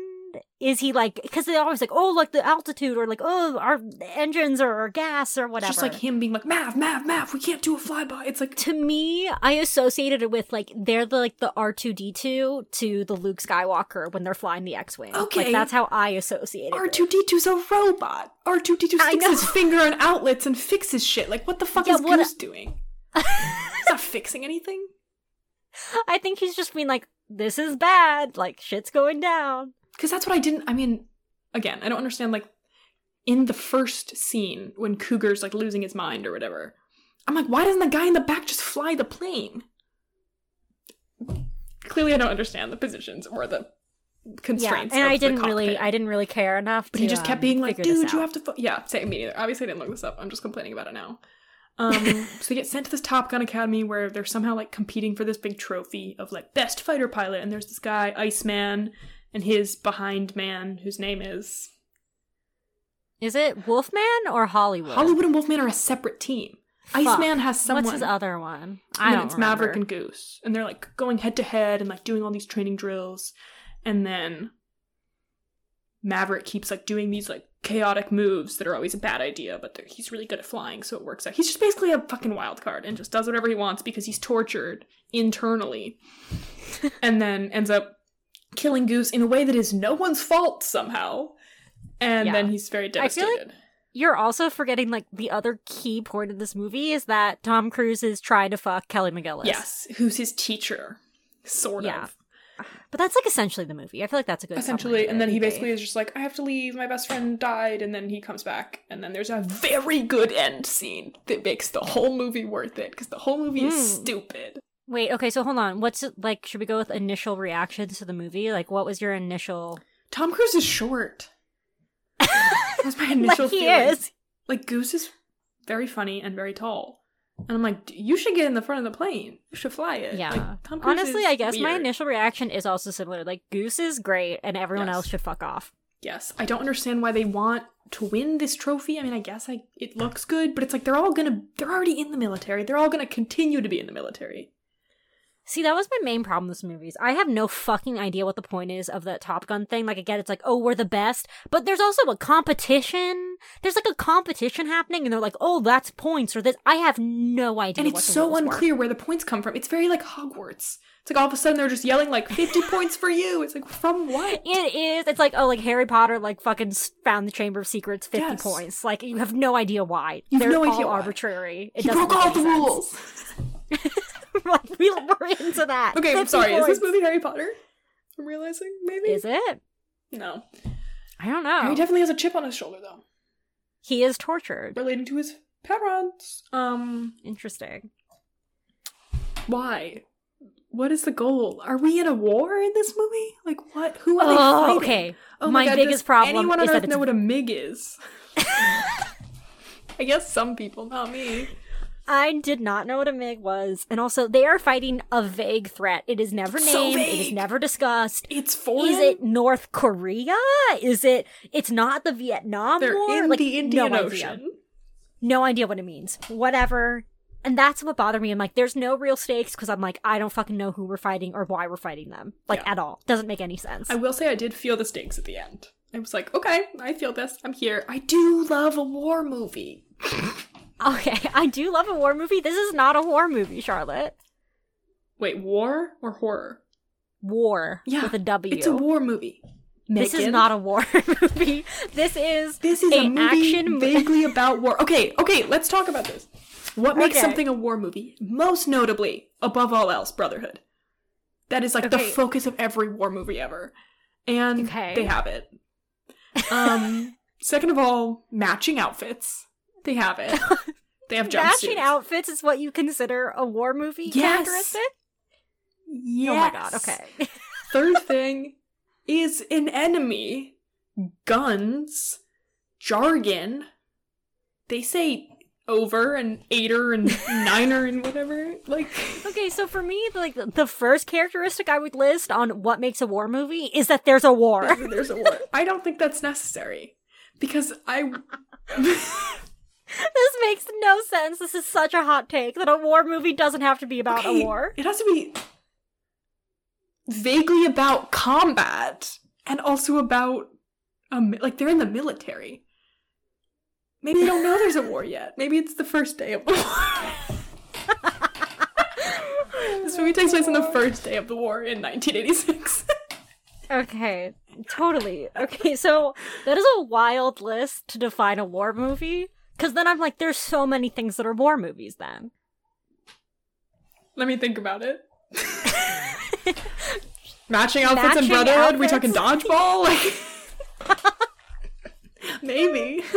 Is he like because they're always like, oh, like the altitude or like, oh, our engines or, gas or whatever. It's just like him being like, Mav, Mav, Mav, we can't do a flyby. It's like to me, I associated it with like they're the like the R two D two to the Luke Skywalker when they're flying the X wing. Okay. like, that's how I associate it. R two D 2s a robot. R two D two I sticks his finger in outlets and fixes shit. Like what the fuck Yeah, is what- Goose doing? He's not fixing anything. I think he's just being like, this is bad. Like shit's going down. Because that's what I didn't. I mean, again, I don't understand. Like in the first scene when Cougar's like losing his mind or whatever, I'm like, why doesn't the guy in the back just fly the plane? Clearly, I don't understand the positions or the constraints. Yeah, and I didn't really. I didn't really care enough. But to, he just kept um, being like, dude, you have to. Fo-. Yeah, same me neither. Obviously, I didn't look this up. I'm just complaining about it now. Um, so they get sent to this Top Gun Academy where they're somehow like competing for this big trophy of like best fighter pilot. And there's this guy, Iceman, and his behind man, whose name is Is it Wolfman or Hollywood? Hollywood and Wolfman are a separate team. Fuck. Iceman has someone. What's his other one? and I then don't it's Maverick and Goose, and they're like going head to head and like doing all these training drills, and then Maverick keeps like doing these like chaotic moves that are always a bad idea, but he's really good at flying, so it works out. He's just basically a fucking wild card and just does whatever he wants because he's tortured internally, and then ends up killing Goose in a way that is no one's fault somehow, and Yeah. then he's very devastated. You're also forgetting like the other key point of this movie is that Tom Cruise is trying to fuck Kelly McGillis. yes, who's his teacher, sort Yeah. of. But that's like essentially the movie. I feel like that's a good essentially and then he basically is just like i have to leave my best friend died and then he comes back and then there's a very good end scene that makes the whole movie worth it because the whole movie is Hmm. stupid Wait, okay, so hold on. What's like? Should we go with initial reactions to the movie? Like, what was your initial? tom cruise is short that's my initial like he feeling. is. like goose is very funny and very tall and i'm like "D- you should get in the front of the plane you should fly it Yeah. Like, Tom Honestly, I guess my initial reaction is also similar. Like, Goose is great, and everyone Yes. else should fuck off. Yes, I don't understand why they want to win this trophy. I mean, I guess I it looks good, but it's like they're all gonna they're already in the military. They're all gonna continue to be in the military. See, that was my main problem with this movie. I have no fucking idea what the point is of the Top Gun thing. Like, again, it's like, oh, we're the best, but there's also a competition. There's like a competition happening, and they're like, oh, that's points or this. I have no idea. And what it's so rules were. unclear where the points come from. It's very like Hogwarts. It's like all of a sudden they're just yelling like 50 points for you. It's like from what? It is. It's like oh, like Harry Potter, like fucking found the Chamber of Secrets, fifty Yes. points. Like you have no idea why. You have They're no all idea why. arbitrary. It He broke all the sense. rules. like we we're into that. Okay, I'm 50 sorry. Is this points. movie Harry Potter? I'm realizing maybe. Is it? No. I don't know. He definitely has a chip on his shoulder though, he is tortured. relating to his parents. Um, Interesting. why? What is the goal? Are we in a war in this movie? Like what? Who are they Oh, fighting? okay. Oh my, God, biggest does problem Anyone on is Earth that know what a MiG is? I guess some people, not me. I did not know what a MiG was, and also they are fighting a vague threat. It is never So named. It is never discussed. It's foreign. Is it North Korea? Is it? It's not the Vietnam They're War. in Like, the Indian no idea. Ocean. No idea what it means. Whatever. And that's what bothered me. I'm like, there's no real stakes because I'm like, I don't fucking know who we're fighting or why we're fighting them. Like Yeah. at all. Doesn't make any sense. I will say I did feel the stakes at the end. I was like, okay, I feel this. I'm here. I do love a war movie. okay, I do love a war movie. This is not a war movie, Charlotte. Wait, war or horror? War Yeah, with a W. It's a war movie. This is not a war movie. This is This is a, an movie action vaguely about war. Okay, okay, let's talk about this. What makes Okay. something a war movie? Most notably, above all else, Brotherhood. That is like the focus of every war movie ever. And Okay. they have it. Um second of all, matching outfits. They have it. They have jumpsuits. Matching outfits is what you consider a war movie Yes. characteristic? Yes. Oh my god, okay. Third thing is an enemy, guns, jargon. They say over and eighter and niner and whatever. Like, Okay, so for me, like the first characteristic I would list on what makes a war movie is that there's a war. there's a war. I don't think that's necessary because I. this makes no sense. This is such a hot take that a war movie doesn't have to be about Okay, a war. It has to be vaguely about combat. and also about um like they're in the military. Maybe they don't know there's a war yet. Maybe it's the first day of the war. this movie takes place on the first day of the war in 1986. Okay, totally. Okay, so that is a wild list to define a war movie. Because then I'm like, there's so many things that are war movies then. Let me think about it. Matching outfits Matching and Brotherhood? We outfits? talking dodgeball? Like, maybe.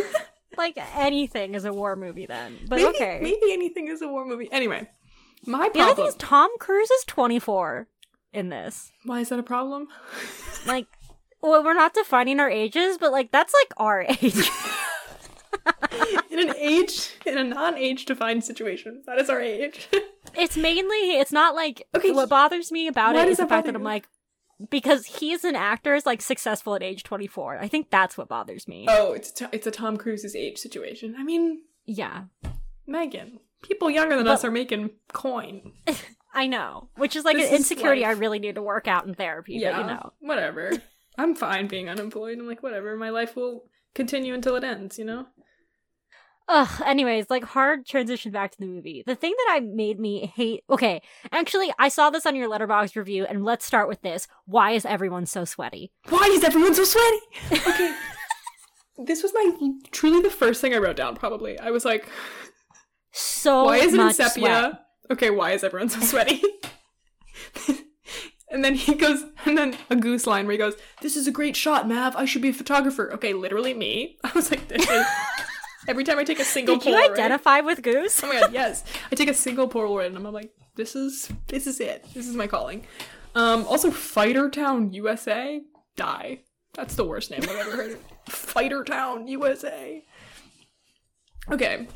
Like anything is a war movie then. But maybe, okay. Maybe anything is a war movie. Anyway, my problem. the other thing is Tom Cruise is 24 in this. Why is that a problem? Like, well, we're not defining our ages, but like that's like our age. in an age, in a non-age defined situation, that is our age. it's mainly, it's not like Okay, What bothers me about it is the fact that I'm like, because he's an actor is like successful at age 24. I think that's what bothers me. oh, it's a, it's a Tom Cruise's age situation. I mean, yeah, Megan, people younger than But- us are making coin. I know. Which is like This an insecurity I really need to work out in therapy. Yeah, But you know, whatever. I'm fine being unemployed. I'm like, whatever. My life will continue until it ends. You know. Ugh, anyways, like hard transition back to the movie. The thing that I made me hate okay, actually I saw this on your Letterboxd review, and let's start with this. Why is everyone so sweaty? Why is everyone so sweaty? Okay. this was my truly the first thing I wrote down. Probably, I was like, So why is it in sepia? sweat. Okay, why is everyone so sweaty? and then he goes, and then a goose line where he goes, "This is a great shot, Mav. I should be a photographer." Okay, literally me. I was like, this is. Every time I take a single Did you Polaroid- identify with Goose? Oh my god, yes. I take a single Polaroid and I'm like, this is this is it. This is my calling. Um, also Fighter Town, USA. Die. That's the worst name I've ever heard. Fighter Town, USA. Okay.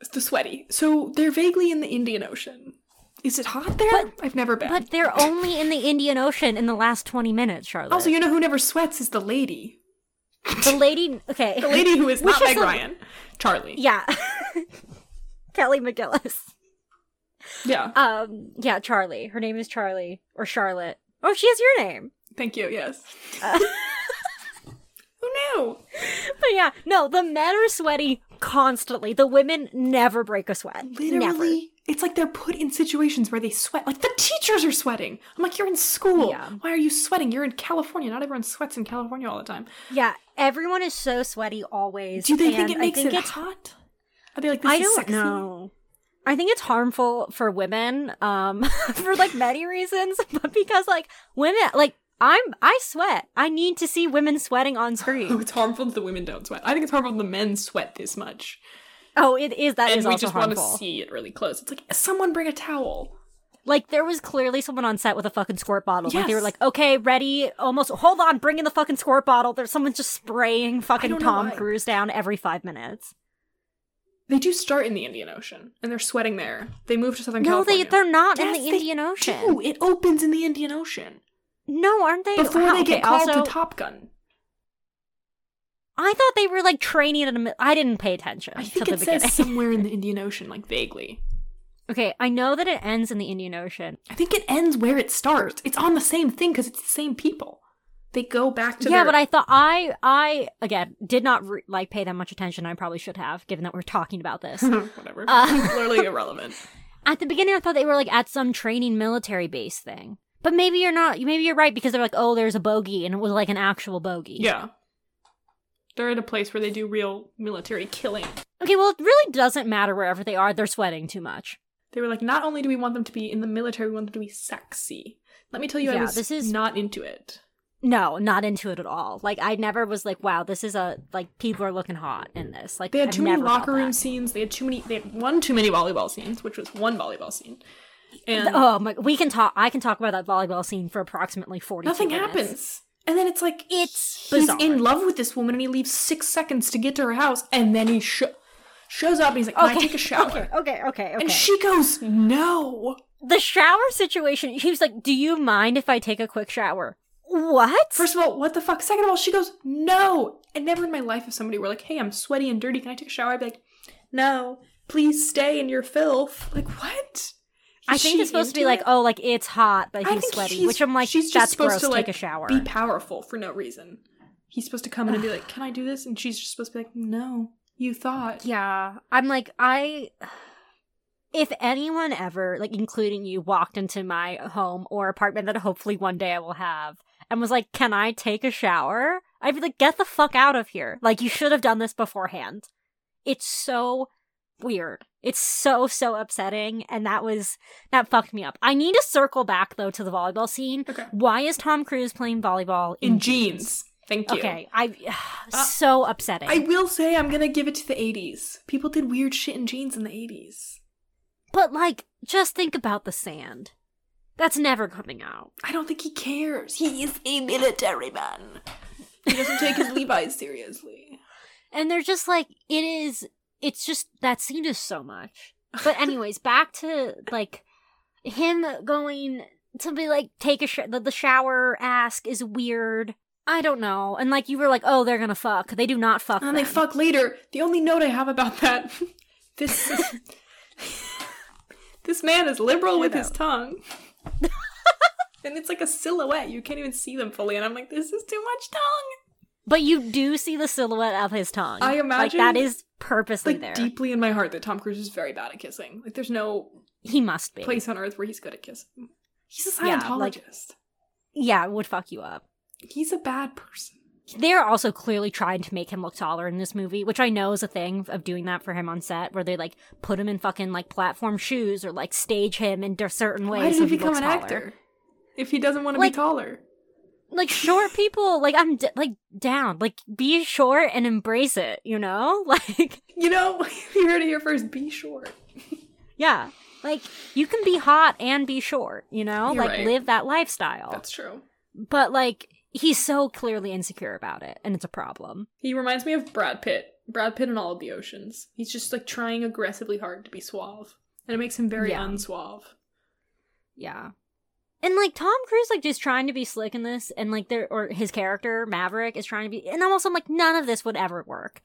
It's the sweaty. So they're vaguely in the Indian Ocean. Is it hot there? But- I've never been. But they're only in the Indian Ocean in the last 20 minutes, Charlotte. also, you know who never sweats is the lady. The lady, okay. The lady who is not Meg Ryan. Charlie. Yeah. Kelly McGillis. Yeah. Um, yeah, Charlie. Her name is Charlie. Or Charlotte. Oh, she has your name. Thank you, yes. Uh, Who knew? but yeah, no, the men are sweaty constantly. The women never break a sweat. Literally, Never. it's like they're put in situations where they sweat. Like the teachers are sweating. I'm like, you're in school. Yeah. Why are you sweating? You're in California. Not everyone sweats in California all the time. Yeah, everyone is so sweaty always. Do they think it makes think it hot? Are they like this I is don't sexy? know. I think it's harmful for women, um, for like many reasons, but because like women, like I'm, I sweat. I need to see women sweating on screen. Oh, it's harmful that the women don't sweat. I think it's harmful that the men sweat this much. Oh, it is. That is and we also just want to see it really close. It's like, someone bring a towel. Like there was clearly someone on set with a fucking squirt bottle. Like they were like, okay, ready, almost. Hold on, bring in the fucking squirt bottle. There's someone just spraying fucking Tom. Cruise down every five minutes. They do start in the Indian Ocean, and they're sweating there. They move to Southern No, California. No, they they're not in the Indian Ocean. do. It opens in the Indian Ocean. No, aren't they? Before How- they get okay, called also, to Top Gun. I thought they were like training at a. I didn't pay attention I to think the it beginning. says somewhere in the Indian Ocean, like vaguely. okay, I know that it ends in the Indian Ocean. I think it ends where it starts. It's on the same thing because it's the same people. They go back to yeah, their- but I thought I I again did not re- like pay that much attention. I probably should have, given that we're talking about this. whatever. Uh, Clearly irrelevant. at the beginning, I thought they were like at some training military base thing. But maybe you're not. Maybe you're right because they're like, oh, there's a bogey, and it was like an actual bogey. Yeah. They're at a place where they do real military killing. Okay, well, it really doesn't matter wherever they are. They're sweating too much. They were like, not only do we want them to be in the military, we want them to be sexy. Let me tell you, I Yeah, was this is- not into it. No, not into it at all. Like I never was like, wow, this is a like people are looking hot in this. Like They had I've too many locker room that. scenes. They had too many. They had one too many volleyball scenes, which was one volleyball scene. And Oh my, we can talk. I can talk about that volleyball scene for approximately forty. nothing minutes. happens. And then it's like It's he's bizarre. in love with this woman, and he leaves six seconds to get to her house, and then he sho- shows up, and he's like, "Can I take a shower?" Okay, okay, okay, okay. And she goes, "No." the shower situation. He was like, "Do you mind if I take a quick shower?" What? First of all, what the fuck? Second of all, she goes, "No." And never in my life, if somebody were like, "Hey, I'm sweaty and dirty. Can I take a shower?" I'd be like, "No, please stay in your filth." Like what? I think it's supposed to be like, it? oh, like it's hot, but he's sweaty, which I'm like, she's just that's supposed gross. to like Take a shower. be powerful for no reason. He's supposed to come in and be like, "Can I do this?" And she's just supposed to be like, "No, you thought." Yeah, I'm like, I. If anyone ever, like including you, walked into my home or apartment that hopefully one day I will have, and was like, "Can I take a shower?" I'd be like, "Get the fuck out of here!" Like you should have done this beforehand. It's so weird. It's so so upsetting, and that was that fucked me up. I need to circle back though to the volleyball scene. Okay. Why is Tom Cruise playing volleyball in, In jeans. Thank you. Okay, I Uh, so upsetting. I will say I'm gonna give it to the 80s. People did weird shit in jeans in the 80s. But like, just think about the sand. That's never coming out. I don't think he cares. He is a military man. He doesn't take his Levi's seriously. And they're just like, it is, it's just, that scene is so much. But, anyways, back to like him going to be like, take a sh- the, the shower ask is weird. I don't know. And like, you were like, oh, they're gonna fuck. They do not fuck. And they fuck later. The only note I have about that this this man is liberal with his tongue. and it's like a silhouette. You can't even see them fully. And I'm like, this is too much tongue. But you do see the silhouette of his tongue. I Like, imagine- that is purposely Like there. deeply in my heart that Tom Cruise is very bad at kissing. Like there's no he must be. place on earth where he's good at kissing. He's a Yeah, Scientologist. like- Yeah, it would fuck you up. he's a bad person. They're also clearly trying to make him look taller in this movie, which I know is a thing of doing that for him on set, where they like put him in fucking like platform shoes or like stage him in certain ways. Why did so he become an taller. actor? If he doesn't want to Like- be taller. Like short people, like I'm d- like down, like be short and embrace it, you know? Like You know, you heard it here first. Be short. yeah, like you can be hot and be short, you know? You're like right. live that lifestyle. That's true. But like he's so clearly insecure about it, and it's a problem. He reminds me of Brad Pitt. Brad Pitt in all of the oceans. He's just like trying aggressively hard to be suave. And it makes him very Yeah. unsuave. Yeah. And like Tom Cruise like just trying to be slick in this and like there or his character Maverick is trying to be and I'm like none of this would ever work.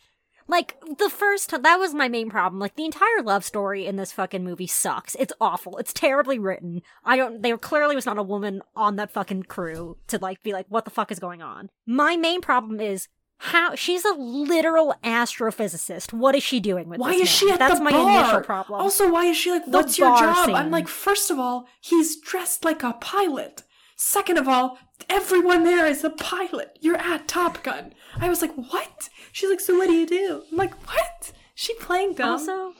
Like the first that was my main problem. Like the entire love story in this fucking movie sucks. It's awful. It's terribly written. I don't there clearly was not a woman on that fucking crew to like be like what the fuck is going on. My main problem is how she's a literal astrophysicist. What is she doing with Why this is she at That's the my bar? initial problem. Also, why is she like, The what's your job? scene. I'm like, first of all, he's dressed like a pilot. Second of all, everyone there is a pilot. You're at Top Gun. I was like, what? She's like, so what do you do? I'm like, what? She playing dumb. Also,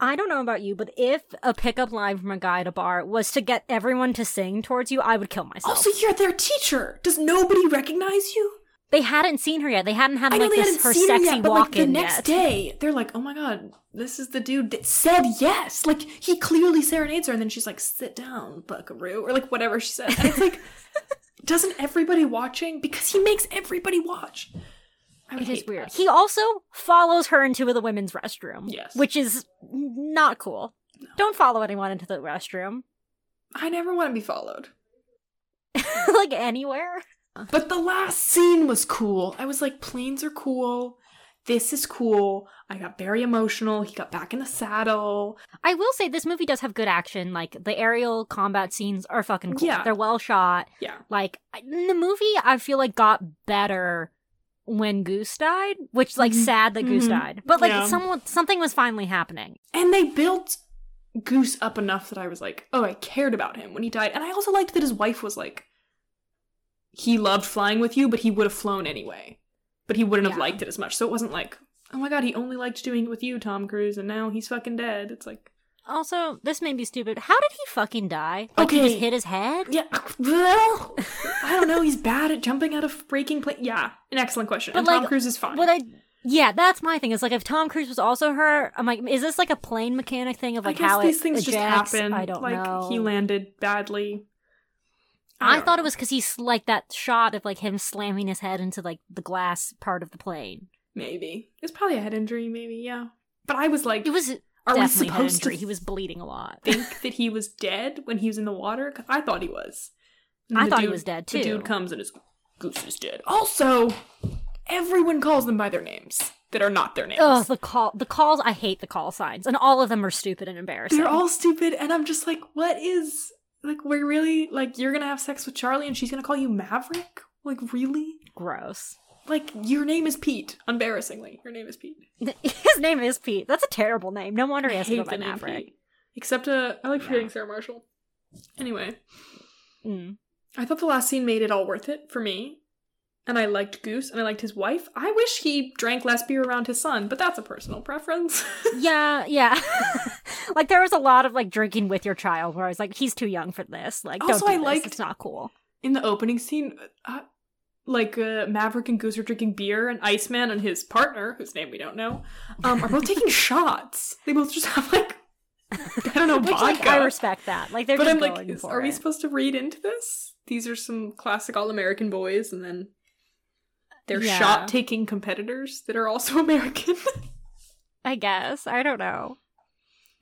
I don't know about you, but if a pickup line from a guy at a bar was to get everyone to sing towards you, I would kill myself. also, you're their teacher. Does nobody recognize you? They hadn't seen her yet. They hadn't had I like this her seen her sexy yet, but like the next yet. day, they're like, "Oh my god, this is the dude that said yes." Like he clearly serenades her, and then she's like, "Sit down, Buckaroo," or like whatever she said. And it's like, doesn't everybody watching? Because he makes everybody watch. It is weird. that. He also follows her into the women's restroom. Yes. Which is not cool. Don't follow anyone into the restroom. I never want to be followed. like anywhere. But the last scene was cool. I was like, planes are cool. This is cool. I got very emotional. He got back in the saddle. I will say this movie does have good action. Like the aerial combat scenes are fucking cool. Yeah. They're well shot. Yeah. Like the movie, I feel like got better when Goose died, which like Mhm. sad that Goose Mhm. died, but like Yeah. someone something was finally happening. And they built Goose up enough that I was like, oh, I cared about him when he died. And I also liked that his wife was like, he loved flying with you, but he would have flown anyway. But he wouldn't have liked it as much. So it wasn't like, oh my god, he only liked doing it with you, Tom Cruise, and now he's fucking dead. It's like, Also, this may be stupid. How did he fucking die? Like he Okay. just hit his head? yeah, well, I don't know. He's bad at jumping out of breaking plane. Yeah, an excellent question. But, and Tom Cruise is fine. But I yeah, that's my thing. Is like if Tom Cruise was also hurt, I'm like, is this like a plane mechanic thing of like how these it things just happen. I don't like know. he landed badly. I thought know. it was because he's like that shot of like him slamming his head into like the glass part of the plane. maybe it's probably a head injury. Maybe yeah. But I was like, It was are we supposed to He was bleeding a lot. think that he was dead when he was in the water? 'Cause I thought he was. And I the thought he was dead, The too. dude comes and his Goose is dead. Also, everyone calls them by their names that are not their names. Oh, the call, the calls. I hate the call signs, and all of them are stupid and embarrassing. They're all stupid, and I'm just like, what is like? We're really like you're gonna have sex with Charlie, and she's gonna call you Maverick? Like really? gross. Like your name is Pete. Embarrassingly, your name is Pete. His name is Pete. That's a terrible name. No wonder he has to go by Maverick. Pete. Except uh, I like forgetting Sarah Marshall. Anyway, Mm. I thought the last scene made it all worth it for me. And I liked Goose and I liked his wife. I wish he drank less beer around his son, but that's a personal preference. Yeah, yeah. like there was a lot of like drinking with your child where I was like, he's too young for this. Like, Also, don't do I this. liked- It's not cool. In the opening scene, uh, like uh, Maverick and Goose are drinking beer, and Iceman and his partner, whose name we don't know, um, are both taking shots. They both just have like I don't know Which like. I respect that. Like they're but just I'm like, going is- for are we supposed to read into this? These are some classic all-American boys, and then they're Yeah. shot-taking competitors that are also American. I guess. I don't know.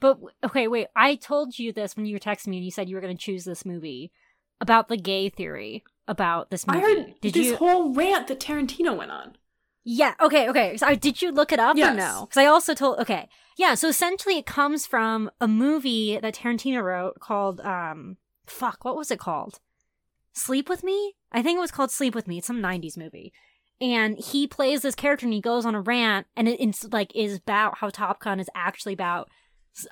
But okay, wait. I told you this when you were texting me and you said you were going to choose this movie about the gay theory about this movie. I heard did this you? whole rant that Tarantino went on. Yeah. Okay. Okay. So, did you look it up Yes. or no? Because I also told. Okay. Yeah. So essentially, it comes from a movie that Tarantino wrote called um. Fuck. What was it called? Sleep with Me. I think it was called Sleep with Me. It's some '90s movie. And he plays this character, and he goes on a rant, and it, it's like is about how Top Gun is actually about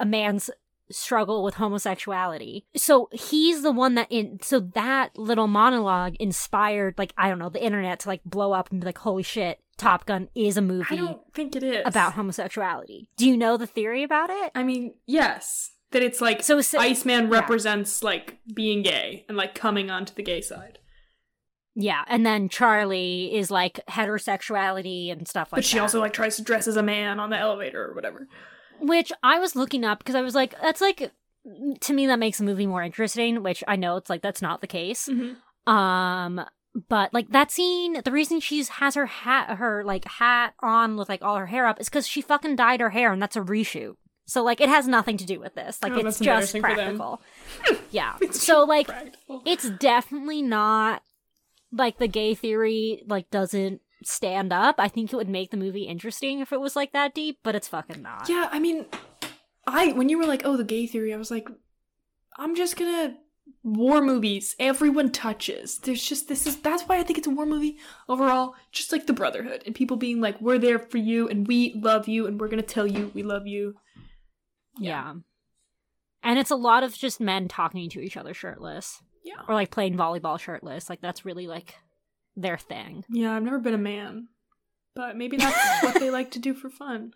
a man's struggle with homosexuality. So he's the one that in so that little monologue inspired like I don't know the internet to like blow up and be like holy shit Top Gun is a movie I don't think it is about homosexuality. Do you know the theory about it? I mean, yes, that it's like So, so Iceman yeah. represents like being gay and like coming onto the gay side, yeah, and then Charlie is like heterosexuality and stuff like but she that. also like tries to dress as a man on the elevator or whatever. which I was looking up because I was like that's like to me that makes the movie more interesting, which I know it's like that's not the case. Um, but like that scene, the reason she's has her hat, her like hat on with like all her hair up is because she fucking dyed her hair, and that's a reshoot. So like it has nothing to do with this. Like Oh, it's just embarrassing for them. practical. yeah. It's so like Practical. it's definitely not like the gay theory like doesn't stand up. I think it would make the movie interesting if it was like that deep, but it's fucking not. Yeah, I mean, I when you were like, "Oh, the gay theory," I was like, "I'm just gonna war movies. Everyone touches. There's just this is that's why I think it's a war movie overall. Just like the brotherhood and people being like, "We're there for you and we love you and we're gonna tell you we love you." Yeah. And it's a lot of just men talking to each other shirtless. Yeah. Or like playing volleyball shirtless. Like that's really like their thing. Yeah, I've never been a man, but maybe that's what they like to do for fun.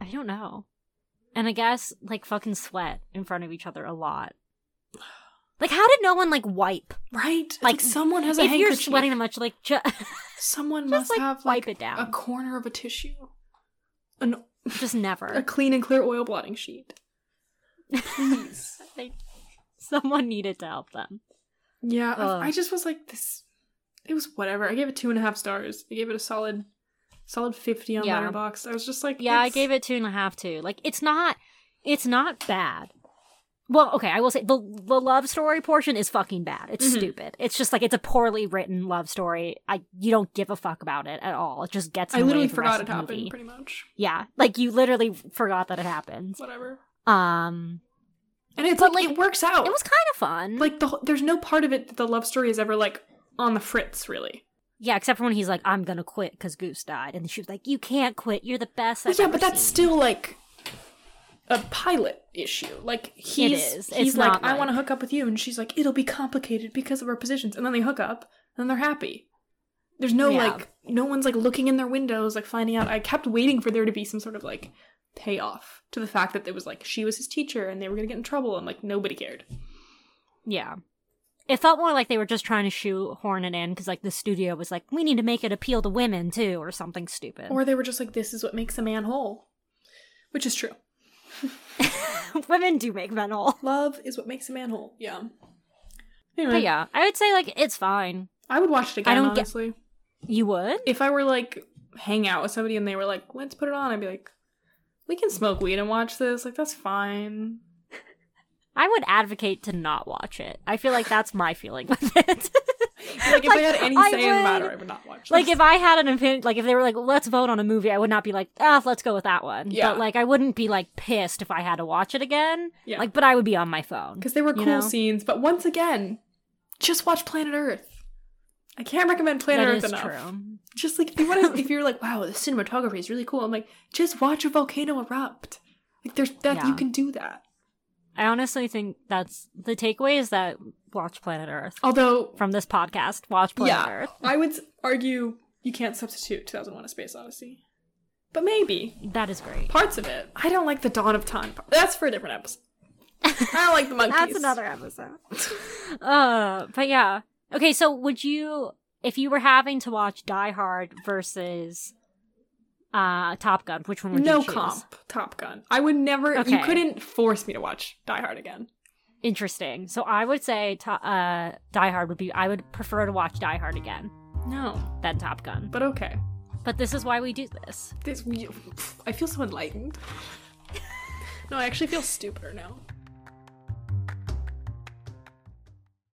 I don't know. And I guess like fucking sweat in front of each other a lot. Like how did no one like wipe? Right? Like, Like, someone has a if you're sweating that much, like ju- someone just must like have wipe it down. a corner of a tissue, an just never. a clean and clear oil blotting sheet. Please. Someone needed to help them. Yeah, I- Ugh. I just was like this. It was whatever. I gave it two and a half stars. I gave it a solid, solid fifty on Yeah. Letterboxd. I was just like, Yeah, I gave it two and a half too. Like it's not, it's not bad. Well, okay, I will say the the love story portion is fucking bad. It's Mhm. stupid. It's just like it's a poorly written love story. I you don't give a fuck about it at all. It just gets. I literally the forgot it happened. Pretty much. Yeah, like you literally forgot that it happened. Whatever. Um, And it's But, like, like, it works out. it was kind of fun. like the there's no part of it that the love story is ever like on the fritz really. yeah, except for when he's like, "I'm gonna quit because Goose died," and she was like, "You can't quit. You're the best." I've yeah, but that's seen." still like a pilot issue. Like he's is. It's he's like, not I want to hook up with you, and she's like, it'll be complicated because of our positions, and then they hook up, and they're happy. There's no Yeah. like, no one's like looking in their windows, like finding out. I kept waiting for there to be some sort of like payoff to the fact that it was like she was his teacher, and they were gonna get in trouble, and like nobody cared. Yeah. It felt more like they were just trying to shoehorn it in because, like, the studio was like, we need to make it appeal to women, too, or something stupid. Or they were just like, this is what makes a man whole, which is true. women do make men whole. Love is what makes a man whole. Yeah. Anyway, But yeah, I would say, like, it's fine. I would watch it again. I don't get- honestly. You would? if I were like hang out with somebody and they were like, let's put it on, I'd be like, we can smoke weed and watch this. Like, that's fine. I would advocate to not watch it. I feel like that's my feeling with it. Like if I had any say in the matter, I would not watch. Like if I had an opinion, like if they were like, "Let's vote on a movie," I would not be like, "Ah, let's go with that one." Yeah. But like, I wouldn't be like pissed if I had to watch it again. Yeah. Like, but I would be on my phone because they were cool know? scenes. But once again, just watch Planet Earth. I can't recommend Planet That Earth is enough. true. Just like if you want to, if you're like, wow, the cinematography is really cool. I'm like, just watch a volcano erupt. Like there's that Yeah. you can do that. I honestly think that's the takeaway is that watch Planet Earth Although, from this podcast. Watch Planet yeah, Earth. I would argue you can't substitute 2001: A Space Odyssey, but maybe That is great. parts of it. I don't like the Dawn of Time. part. That's for a different episode. I don't like the monkeys. That's another episode. uh, but yeah. Okay, so would you, if you were having to watch Die Hard versus uh Top Gun, which one would no you choose? No comp. Top Gun. I would never. You couldn't force me to watch Die Hard again. Interesting. So I would say to, uh, Die Hard would be. I would prefer to watch Die Hard again No, than Top Gun. but okay. But this is why we do this. This. I feel so enlightened. no, I actually feel stupider now.